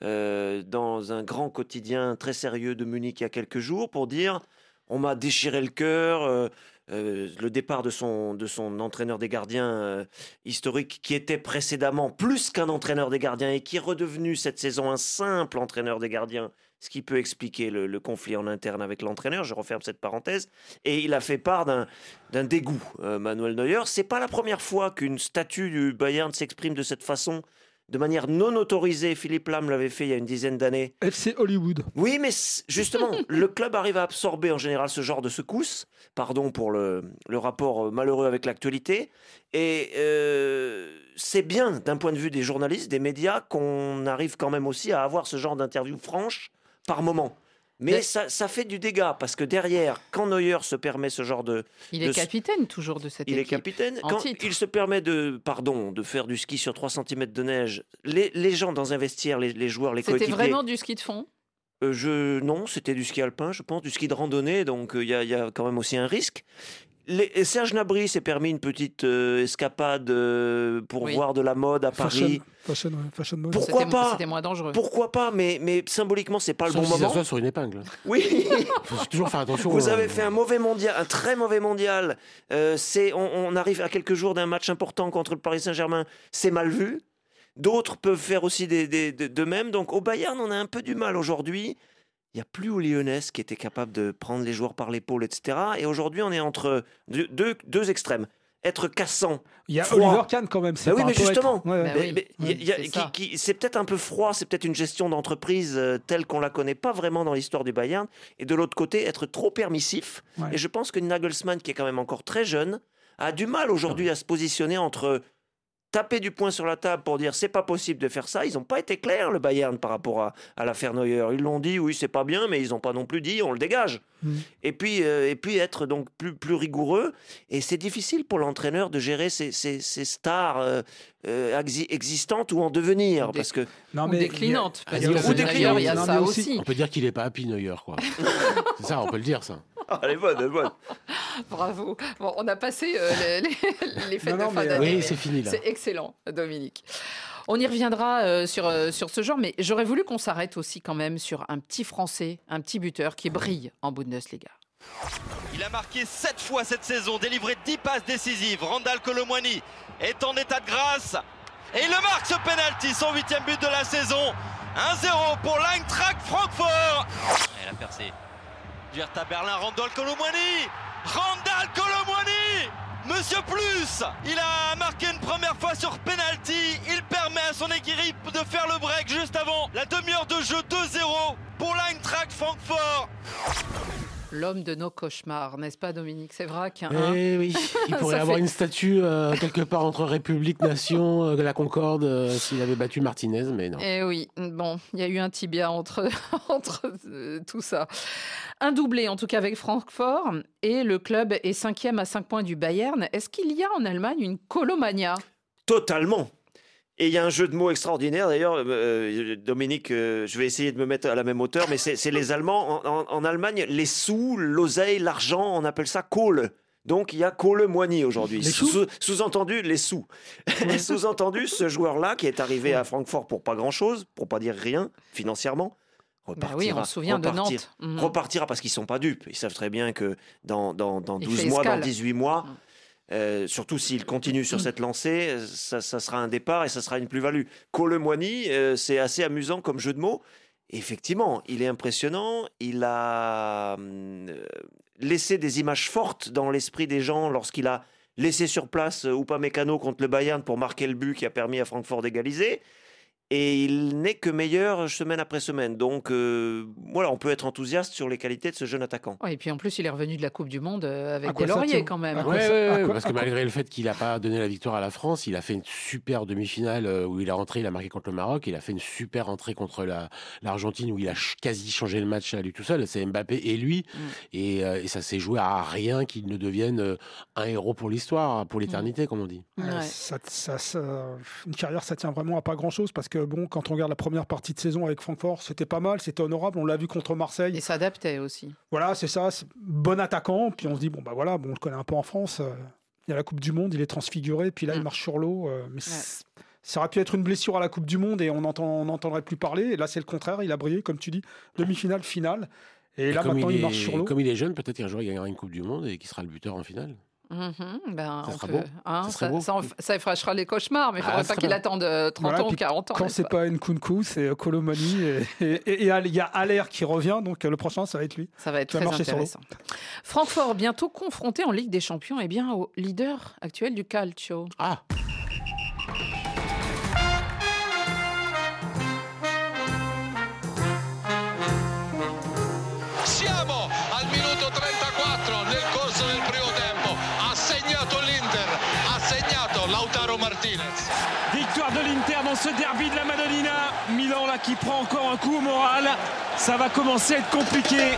euh, dans un grand quotidien très sérieux de Munich il y a quelques jours, pour dire on m'a déchiré le cœur. euh, euh, le départ de son, de son entraîneur des gardiens historique, qui était précédemment plus qu'un entraîneur des gardiens et qui est redevenu cette saison un simple entraîneur des gardiens, ce qui peut expliquer le, conflit en interne avec l'entraîneur. Je referme cette parenthèse. Et il a fait part d'un dégoût, Manuel Neuer. C'est pas la première fois qu'une statue du Bayern s'exprime de cette façon, de manière non autorisée. Philippe Lam l'avait fait il y a une dizaine d'années. FC Hollywood. Oui, mais justement, [LAUGHS] le club arrive à absorber en général ce genre de secousse. Pardon pour le, le rapport euh, malheureux avec l'actualité. Et euh, c'est bien d'un point de vue des journalistes, des médias, qu'on arrive quand même aussi à avoir ce genre d'interview franche par moment. Mais, Mais- ça, ça fait du dégât parce que derrière, quand Neuer se permet ce genre de, Il De est capitaine toujours de cette il est équipe. capitaine. en Quand titre. il se permet de, pardon, de faire du ski sur 3 cm de neige, les, les gens dans un vestiaire, les, les joueurs, les C'était coéquipiers. vraiment du ski de fond? Euh, je, non, c'était du ski alpin, je pense, du ski de randonnée, donc euh, y, il y a quand même aussi un risque. Les, Serge Nabry s'est permis une petite euh, escapade euh, pour Oui. voir de la mode à Paris. Fashion, ouais, fashion mode. Pourquoi C'était- pas C'était moins dangereux. Pourquoi pas mais, mais symboliquement, c'est pas le bon si ça moment. soit sur une épingle. [LAUGHS] Oui, Faut toujours faire attention. vous avez fait un mauvais mondial, un très mauvais mondial. Euh, c'est, on, on arrive à quelques jours d'un match important contre le Paris Saint-Germain. C'est mal vu. D'autres peuvent faire aussi des, des- de, de même. Donc au Bayern, on a un peu du mal aujourd'hui. Il n'y a plus au Lyonnais qui était capable de prendre les joueurs par l'épaule, etc. Et aujourd'hui, on est entre deux, deux, deux extrêmes. Être cassant. Il y a froid. Oliver Kahn quand même. c'est Bah oui, mais justement. Bah oui, mais a- c'est peut-être un peu froid, c'est peut-être une gestion d'entreprise euh, telle qu'on la connaît pas vraiment dans l'histoire du Bayern. Et de l'autre côté, être trop permissif. Ouais. Et je pense que Nagelsmann, qui est quand même encore très jeune, a du mal aujourd'hui à se positionner entre taper du poing sur la table pour dire c'est pas possible de faire ça. Ils n'ont pas été clairs, le Bayern, par rapport à, à l'affaire Neuer. Ils l'ont dit, oui, c'est pas bien, mais ils n'ont pas non plus dit, on le dégage. Mm. Et, puis, euh, et puis être donc plus, plus rigoureux. Et c'est difficile pour l'entraîneur de gérer ces, ces- ces stars euh, euh, exi- existantes ou en devenir. Ou des- Parce que Non, Ou mais déclinante. il Parce y a- que ou d'ailleurs, il y a ça aussi. On peut dire qu'il est pas happy Neuer, quoi. [LAUGHS] c'est ça, on peut le dire, ça. [LAUGHS] Ah, elle est bonne, elle est bonne. Bravo. Bon, on a passé euh, les, les- les fêtes Non, non, de fin d'année. Oui, c'est fini, là. C'est excellent, Dominique. On y reviendra euh, sur, euh, sur ce genre, mais j'aurais voulu qu'on s'arrête aussi quand même sur un petit Français, un petit buteur qui brille en Bundesliga. Il a marqué 7 fois cette saison, délivré 10 passes décisives. Randall Colomwani est en état de grâce. Et il le marque ce penalty, son huitième but de la saison. 1-0 pour l'Eintracht Francfort. Et la percée. Gerta Berlin, Randall Colomwani. Randall Colomwani Monsieur Plus Il a marqué une première fois sur penalty. Il permet à son équipe de faire le break juste avant la demi-heure de jeu 2-0 pour l'Eintracht Francfort. L'homme de nos cauchemars, n'est-ce pas Dominique C'est vrai qu'il y a un... Eh oui, il [LAUGHS] pourrait avoir fait- une statue euh, quelque part entre République, Nation, euh, la Concorde, euh, s'il avait battu Martinez, mais non. Eh oui, bon, il y a eu un tibia entre, [LAUGHS] entre euh, tout ça. Un doublé, en tout cas avec Francfort, et le club est cinquième à 5 points du Bayern. Est-ce qu'il y a en Allemagne une colomania? Totalement. Et il y a un jeu de mots extraordinaire d'ailleurs, euh, Dominique, euh, je vais essayer de me mettre à la même hauteur, mais c'est les Allemands. En, en- en Allemagne, les sous, l'oseille, l'argent, on appelle ça Kohle. Donc il y a Kohle Moigny aujourd'hui. Sous? Sous-entendu, les sous. [LAUGHS] Sous-entendu, ce joueur-là qui est arrivé à Francfort pour pas grand-chose, pour pas dire rien, financièrement, Bah repartira. oui, on se souvient de Nantes. Mhm. repartira parce qu'ils sont pas dupes. Ils savent très bien que dans, dans, dans Il 12 fait mois, escale. dans 18 mois, Mm. Euh, surtout s'il continue sur cette lancée, euh, ça, sera un départ et ça sera une plus-value. Colemoigny, euh, c'est assez amusant comme jeu de mots. Effectivement, il est impressionnant. Il a hum, euh, laissé des images fortes dans l'esprit des gens lorsqu'il a laissé sur place euh, Upamecano contre le Bayern pour marquer le but qui a permis à Francfort d'égaliser. Et il n'est que meilleur semaine après semaine. Donc euh, voilà, on peut être enthousiaste sur les qualités de ce jeune attaquant. Ouais, et puis en plus, il est revenu de la Coupe du Monde euh, avec des lauriers quand même. Ouais, ça- ouais, à ouais, quoi- parce que malgré le fait qu'il n'a pas donné la victoire à la France, il a fait une super demi-finale euh, où il a rentré, il a marqué contre le Maroc, il a fait une super entrée contre la- l'Argentine où il a ch- quasi changé le match à lui tout seul. C'est Mbappé et lui, Mm. et, euh, et ça s'est joué à rien qu'il ne devienne un héros pour l'histoire, pour l'éternité, comme on dit. Ouais, Ouais. ça- ça- ça- une carrière, ça tient vraiment à pas grand-chose parce que bon, quand on regarde la première partie de saison avec Francfort, c'était pas mal, c'était honorable. On l'a vu contre Marseille. Il s'adaptait aussi. Voilà, c'est ça, bon attaquant. Puis on se dit bon bah voilà, bon, on le connaît un peu en France. euh, il y a la Coupe du Monde, il est transfiguré. Puis là, il Mm. marche sur l'eau. euh, mais ça aurait pu être une blessure à la Coupe du Monde et on entend, on n'entendrait plus parler. Et là, c'est le contraire. Il a brillé, comme tu dis, demi-finale, finale. Et, Et là, maintenant, il, est, marche sur l'eau. Comme il est jeune, peut-être qu'un jour il gagnera une Coupe du Monde et qu'il sera le buteur en finale. Mhm, ben, Ça on sera peut- beau. hein, Ça serait ça, beau. ça en- ça effrachera les cauchemars, mais il ne Ah, faudrait pas qu'il attende euh, 30 Voilà, ans ou puis 40 ans. Quand c'est pas Nkunku, c'est Colomani. Et et- et- et il y a Aller qui revient. Donc euh, le prochain, ça va être lui. Ça va être Tu vas très marcher sur l'eau. intéressant. Francfort, bientôt confronté en Ligue des Champions eh bien, au leader actuel du calcio. Ah de l'Inter dans ce derby de la Madonnina. Milan là qui prend encore un coup au moral. Ça va commencer à être compliqué.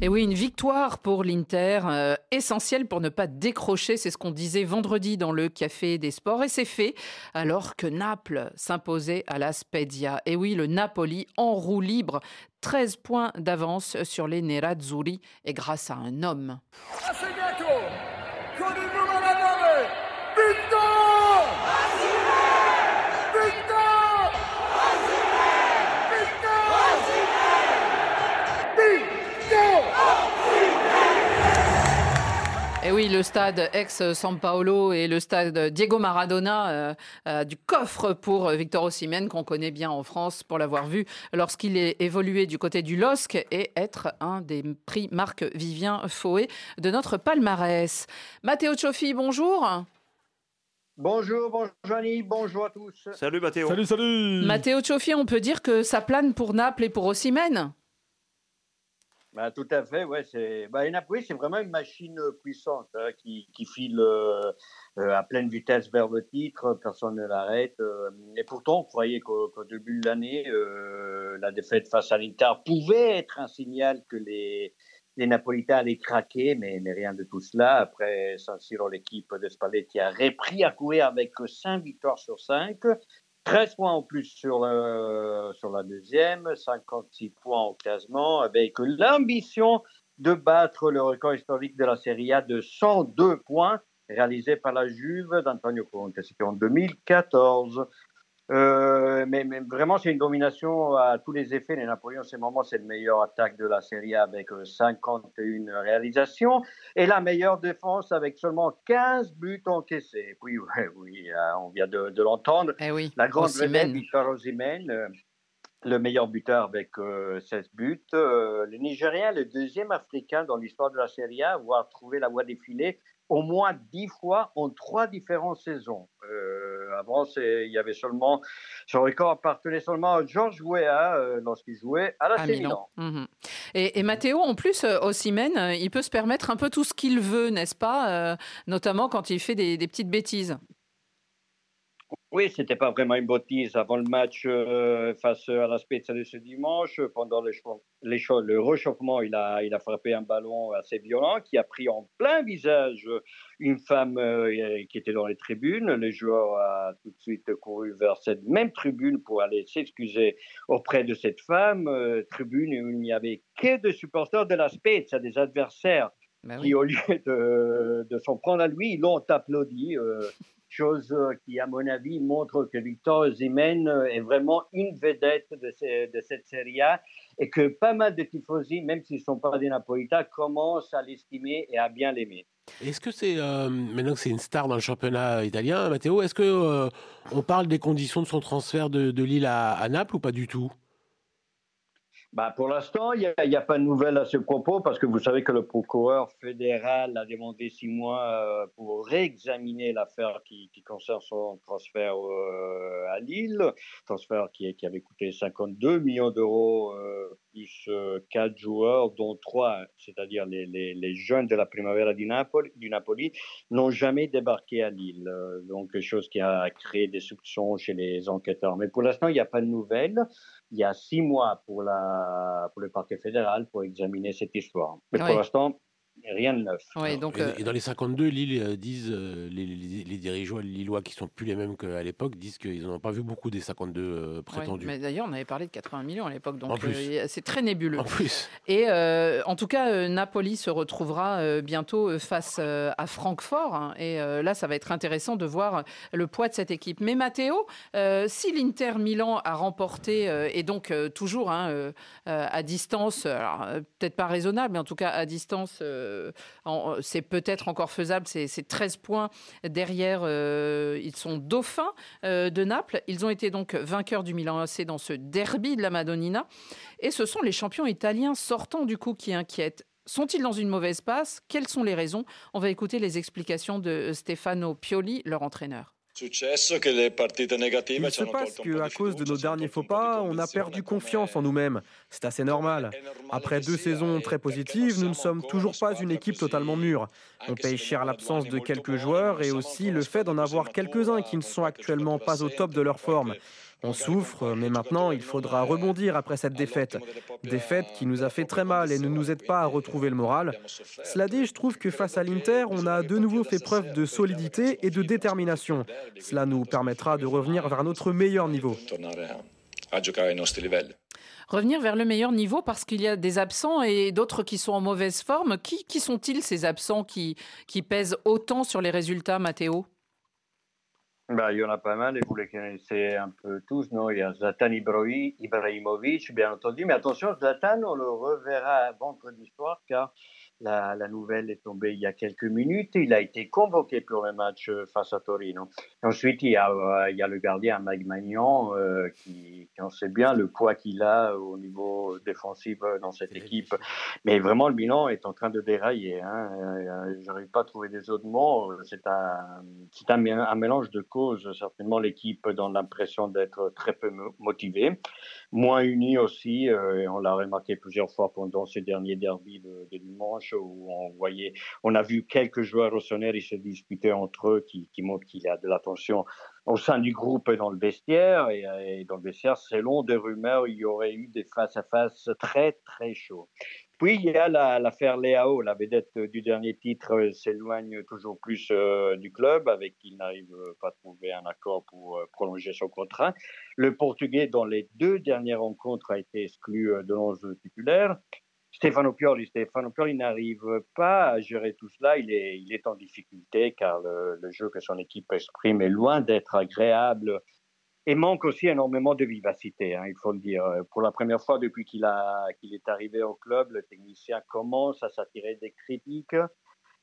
Et oui, une victoire pour l'Inter, euh, essentielle pour ne pas décrocher, c'est ce qu'on disait vendredi dans le Café des Sports, et c'est fait alors que Naples s'imposait à la Spezia. Et oui, le Napoli en roue libre, 13 points d'avance sur les Nerazzurri, et grâce à un homme. Ha segnato oui, le stade ex-San Paolo et le stade Diego Maradona euh, du coffre pour Victor Osimhen, qu'on connaît bien en France pour l'avoir vu lorsqu'il est évolué du côté du LOSC et être un des prix Marc Vivien Fouet de notre palmarès. Matteo Cioffi, bonjour. Bonjour, bonjour Johnny, bonjour à tous. Salut Mathéo. Salut, salut. Matteo Cioffi, on peut dire que ça plane pour Naples et pour Osimhen? Bah, tout à fait, ouais. C'est, bah, c'est vraiment une machine puissante hein, qui, qui, file euh, euh, à pleine vitesse vers le titre. Personne ne l'arrête. Euh, et pourtant, on croyait qu'au, début de l'année, la défaite face à l'Inter pouvait être un signal que les, les Napolitains allaient craquer, mais, mais, rien de tout cela. Après San Siro, l'équipe de Spalletti a repris à courir avec 5 victoires sur 5. 13 points en plus sur, sur la deuxième, 56 points au classement, avec l'ambition de battre le record historique de la Serie A de 102 points réalisé par la Juve d'Antonio Conte. C'était en 2014. Euh, mais, vraiment, c'est une domination à tous les effets. Les Napoléons, en ce moment, c'est le meilleur attaque de la Série A avec 51 euh, réalisations et la meilleure défense avec seulement 15 buts encaissés. Oui, [LAUGHS] oui, oui euh, on vient de, l'entendre. Eh oui, la grande vedette, Victor Osimhen, le meilleur buteur avec 16 buts. le Nigérien, le deuxième Africain dans l'histoire de la Série A à avoir trouvé la voie des filets au moins dix fois en trois différentes saisons. Euh, avant, il y avait seulement, son record appartenait seulement à Georges Weah euh, lorsqu'il jouait à la Milan. Mhm. Et, et, Matteo, en plus, euh, Ossimène, euh, il peut se permettre un peu tout ce qu'il veut, n'est-ce pas Notamment quand il fait des, des petites bêtises. Oui, c'était pas vraiment une bêtise. Avant le match euh, face à la Spezia de ce dimanche, pendant le, le réchauffement, il a, il a frappé un ballon assez violent qui a pris en plein visage une femme euh, qui était dans les tribunes. Le joueur a tout de suite couru vers cette même tribune pour aller s'excuser auprès de cette femme. Euh, tribune où il n'y avait que des supporters de la Spezia, des adversaires. Bah qui, au lieu de, de s'en prendre à lui, l'ont applaudi chose euh, qui, à mon avis, montre que Victor Osimhen euh, est vraiment une vedette de, cette Serie A et que pas mal de tifosi, même s'ils ne sont pas des Napolitains, commencent à l'estimer et à bien l'aimer. Est-ce que c'est euh, maintenant que c'est une star dans le championnat italien, Matteo Est-ce que on parle des conditions de son transfert de Lille à Naples ou pas du tout? Bah pour l'instant, il n'y a, pas de nouvelles à ce propos parce que vous savez que le procureur fédéral a demandé six mois euh, pour réexaminer l'affaire qui, concerne son transfert euh, à Lille, transfert qui, avait coûté 52 millions d'euros euh, plus quatre joueurs, dont trois, c'est-à-dire les, jeunes de la Primavera du Napoli, n'ont jamais débarqué à Lille. donc, chose qui a créé des soupçons chez les enquêteurs. Mais pour l'instant, il n'y a pas de nouvelles il y a six mois pour, la, pour le parquet fédéral pour examiner cette histoire. Mais pour l'instant, rien de neuf. donc, euh, et, dans les 52, Lille euh, disent, euh, les, les, dirigeants lillois qui sont plus les mêmes qu'à l'époque disent qu'ils n'ont pas vu beaucoup des 52 prétendus. mais d'ailleurs, on avait parlé de 80 millions à l'époque, donc c'est très nébuleux. En plus. Et en tout cas, Napoli se retrouvera bientôt face à Francfort. Hein, et là, ça va être intéressant de voir le poids de cette équipe. Mais Matteo, si l'Inter Milan a remporté, et donc toujours hein, à distance, peut-être pas raisonnable, mais en tout cas à distance, euh, c'est peut-être encore faisable, c'est 13 points derrière. Euh, ils sont dauphins euh, de Naples. Ils ont été donc vainqueurs du Milan AC dans ce derby de la Madonnina. Et ce sont les champions italiens sortants du coup qui inquiètent. Sont-ils dans une mauvaise passe? Quelles sont les raisons? On va écouter les explications de Stefano Pioli, leur entraîneur. Il se passe qu'à cause de nos derniers faux pas, on a perdu confiance en nous-mêmes. C'est assez normal. Après deux saisons très positives, nous ne sommes toujours pas une équipe totalement mûre. On paye cher l'absence de quelques joueurs et aussi le fait d'en avoir quelques-uns qui ne sont actuellement pas au top de leur forme. On souffre, mais maintenant il faudra rebondir après cette défaite. Défaite qui nous a fait très mal et ne nous aide pas à retrouver le moral. Cela dit, je trouve que face à l'Inter, on a de nouveau fait preuve de solidité et de détermination. Cela nous permettra de revenir vers notre meilleur niveau. Revenir vers le meilleur niveau parce qu'il y a des absents et d'autres qui sont en mauvaise forme. Qui, qui sont-ils ces absents qui, qui pèsent autant sur les résultats, Mathéo bah, il y en a pas mal et vous les connaissez un peu tous, non? Il y a Zlatan Ibrahimovic, bien entendu. Mais attention, Zlatan, on le reverra vendredi soir car La, nouvelle est tombée il y a quelques minutes. Il a été convoqué pour le match euh, face à Torino. Ensuite, il y a, euh, il y a le gardien Mike Magnan, euh, qui, qui, on sait bien le poids qu'il a au niveau défensif dans cette équipe. Mais vraiment, le bilan est en train de dérailler. Hein. Je n'arrive pas à trouver des autres mots. C'est un, c'est un, un, mélange de causes. Certainement, l'équipe donne l'impression d'être très peu motivée, moins unie aussi. et on l'a remarqué plusieurs fois pendant ces derniers derbys de, de dimanche où on voyait, on a vu quelques joueurs au sonner, ils se disputaient entre eux, qui, qui montrent qu'il y a de la tension au sein du groupe et dans le vestiaire. Et, dans le vestiaire, selon des rumeurs, il y aurait eu des face-à-face très, très chauds. Puis il y a l'affaire Léao, la vedette du dernier titre euh, s'éloigne toujours plus euh, du club, avec qui il n'arrive pas à trouver un accord pour euh, prolonger son contrat. Le Portugais, dans les deux dernières rencontres, a été exclu de l'onze titulaire. Stefano Pioli, Stefano Pioli n'arrive pas à gérer tout cela. Il est, il est en difficulté car le, jeu que son équipe exprime est loin d'être agréable et manque aussi énormément de vivacité, hein, il faut le dire. Pour la première fois depuis qu'il qu'il est arrivé au club, le technicien commence à s'attirer des critiques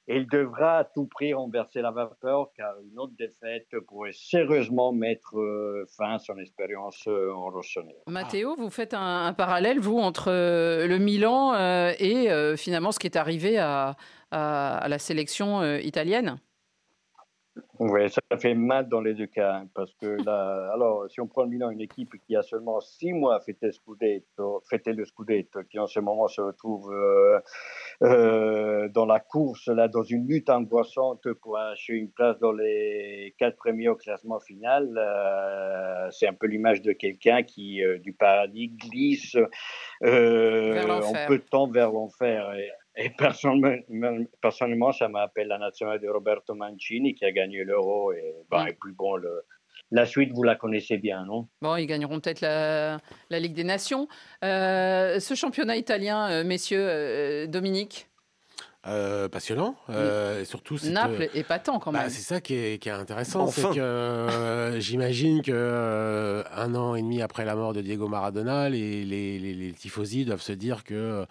et il devra à tout prix renverser la vapeur car une autre défaite pourrait sérieusement mettre euh, fin à son expérience euh, en Rossonero. Mathéo, vous faites un, parallèle, vous, entre euh, le Milan et finalement ce qui est arrivé à la sélection italienne? Oui, ça fait mal dans les deux cas, hein, parce que là, alors, si on prend le Milan, une équipe qui a seulement six mois fêté, Scudetto, fêté le Scudetto, qui en ce moment se retrouve euh, euh, dans la course, là, dans une lutte angoissante pour acheter une place dans les quatre premiers au classement final, euh, c'est un peu l'image de quelqu'un qui, du paradis, glisse en peu de temps vers l'enfer. Et personnellement, ça m'appelle la nationale de Roberto Mancini qui a gagné l'euro. Et, bah, et puis bon, le, la suite, vous la connaissez bien, non? Bon, ils gagneront peut-être la, la, Ligue des Nations. Euh, ce championnat italien, euh, messieurs, euh, Dominique? Passionnant. et surtout, Naples est épatant quand bah, même. c'est ça qui est, qui est intéressant. C'est que j'imagine que un an et demi après la mort de Diego Maradona, les, les, les, les tifosi doivent se dire que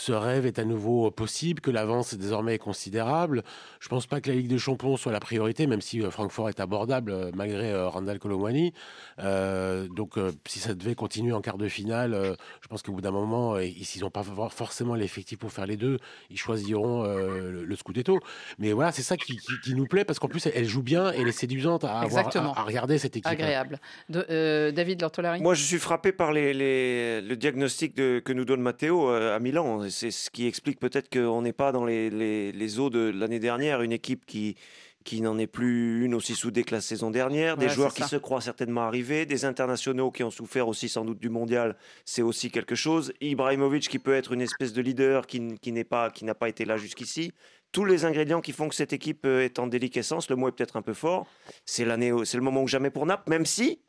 ce rêve est à nouveau possible, que l'avance désormais est considérable. Je ne pense pas que la Ligue des Champions soit la priorité, même si euh, Francfort est abordable euh, malgré euh, Randall Colomwani. donc, si ça devait continuer en quart de finale, je pense qu'au bout d'un moment, s'ils n'ont pas forcément l'effectif pour faire les deux, ils choisiront le, Scudetto. Mais voilà, c'est ça qui, nous plaît parce qu'en plus, elle joue bien et elle est séduisante à, à, regarder cette équipe. Agréable. David Lortolari? Moi, je suis frappé par les, le diagnostic que nous donne Matteo à Milan c'est ce qui explique peut-être qu'on n'est pas dans les, les, eaux de l'année dernière, une équipe qui, qui n'en est plus une aussi soudée que la saison dernière, des joueurs qui se croient certainement arrivés, des internationaux qui ont souffert aussi sans doute du mondial, c'est aussi quelque chose. Ibrahimovic qui peut être une espèce de leader qui, qui n'est pas, qui n'a pas été là jusqu'ici. Tous les ingrédients qui font que cette équipe euh, est en déliquescence, le mot est peut-être un peu fort. C'est l'année, c'est le moment ou jamais pour Naples, même si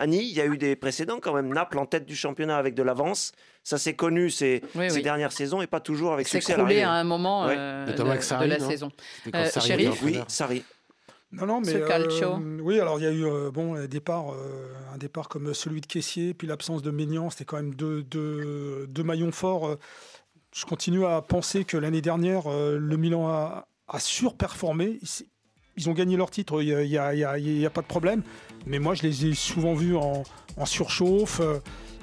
Annie, il y a eu des précédents quand même. Naples en tête du championnat avec de l'avance. Ça s'est connu ces, ces dernières saisons et pas toujours avec succès. C'est écroulé à, un moment euh, de, la saison. Euh, Oui, Sarri. Non, non, mais euh, oui, alors il y a eu euh, bon un départ, un départ comme celui de Caissier, puis l'absence de Ménian, c'était quand même deux, deux, deux, maillons forts. Je continue à penser que l'année dernière, le Milan a, a surperformé. Ils ont gagné leur titre, il n'y a, a, pas de problème. Mais moi, je les ai souvent vus en, surchauffe.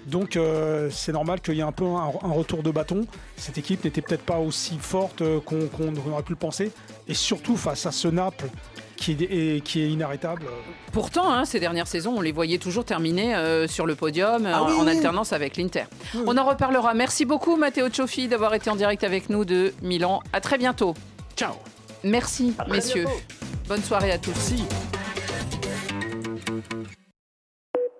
Donc euh, c'est normal qu'il y ait un peu un, retour de bâton. Cette équipe n'était peut-être pas aussi forte euh, qu'on aurait pu le penser. Et surtout face à ce Naples qui est, qui est inarrêtable. Pourtant, hein, ces dernières saisons, on les voyait toujours terminer euh, sur le podium ah en, alternance avec l'Inter. On en reparlera. Merci beaucoup Matteo Cioffi d'avoir été en direct avec nous de Milan. À très bientôt. Ciao. Merci messieurs. Bonne soirée à tous.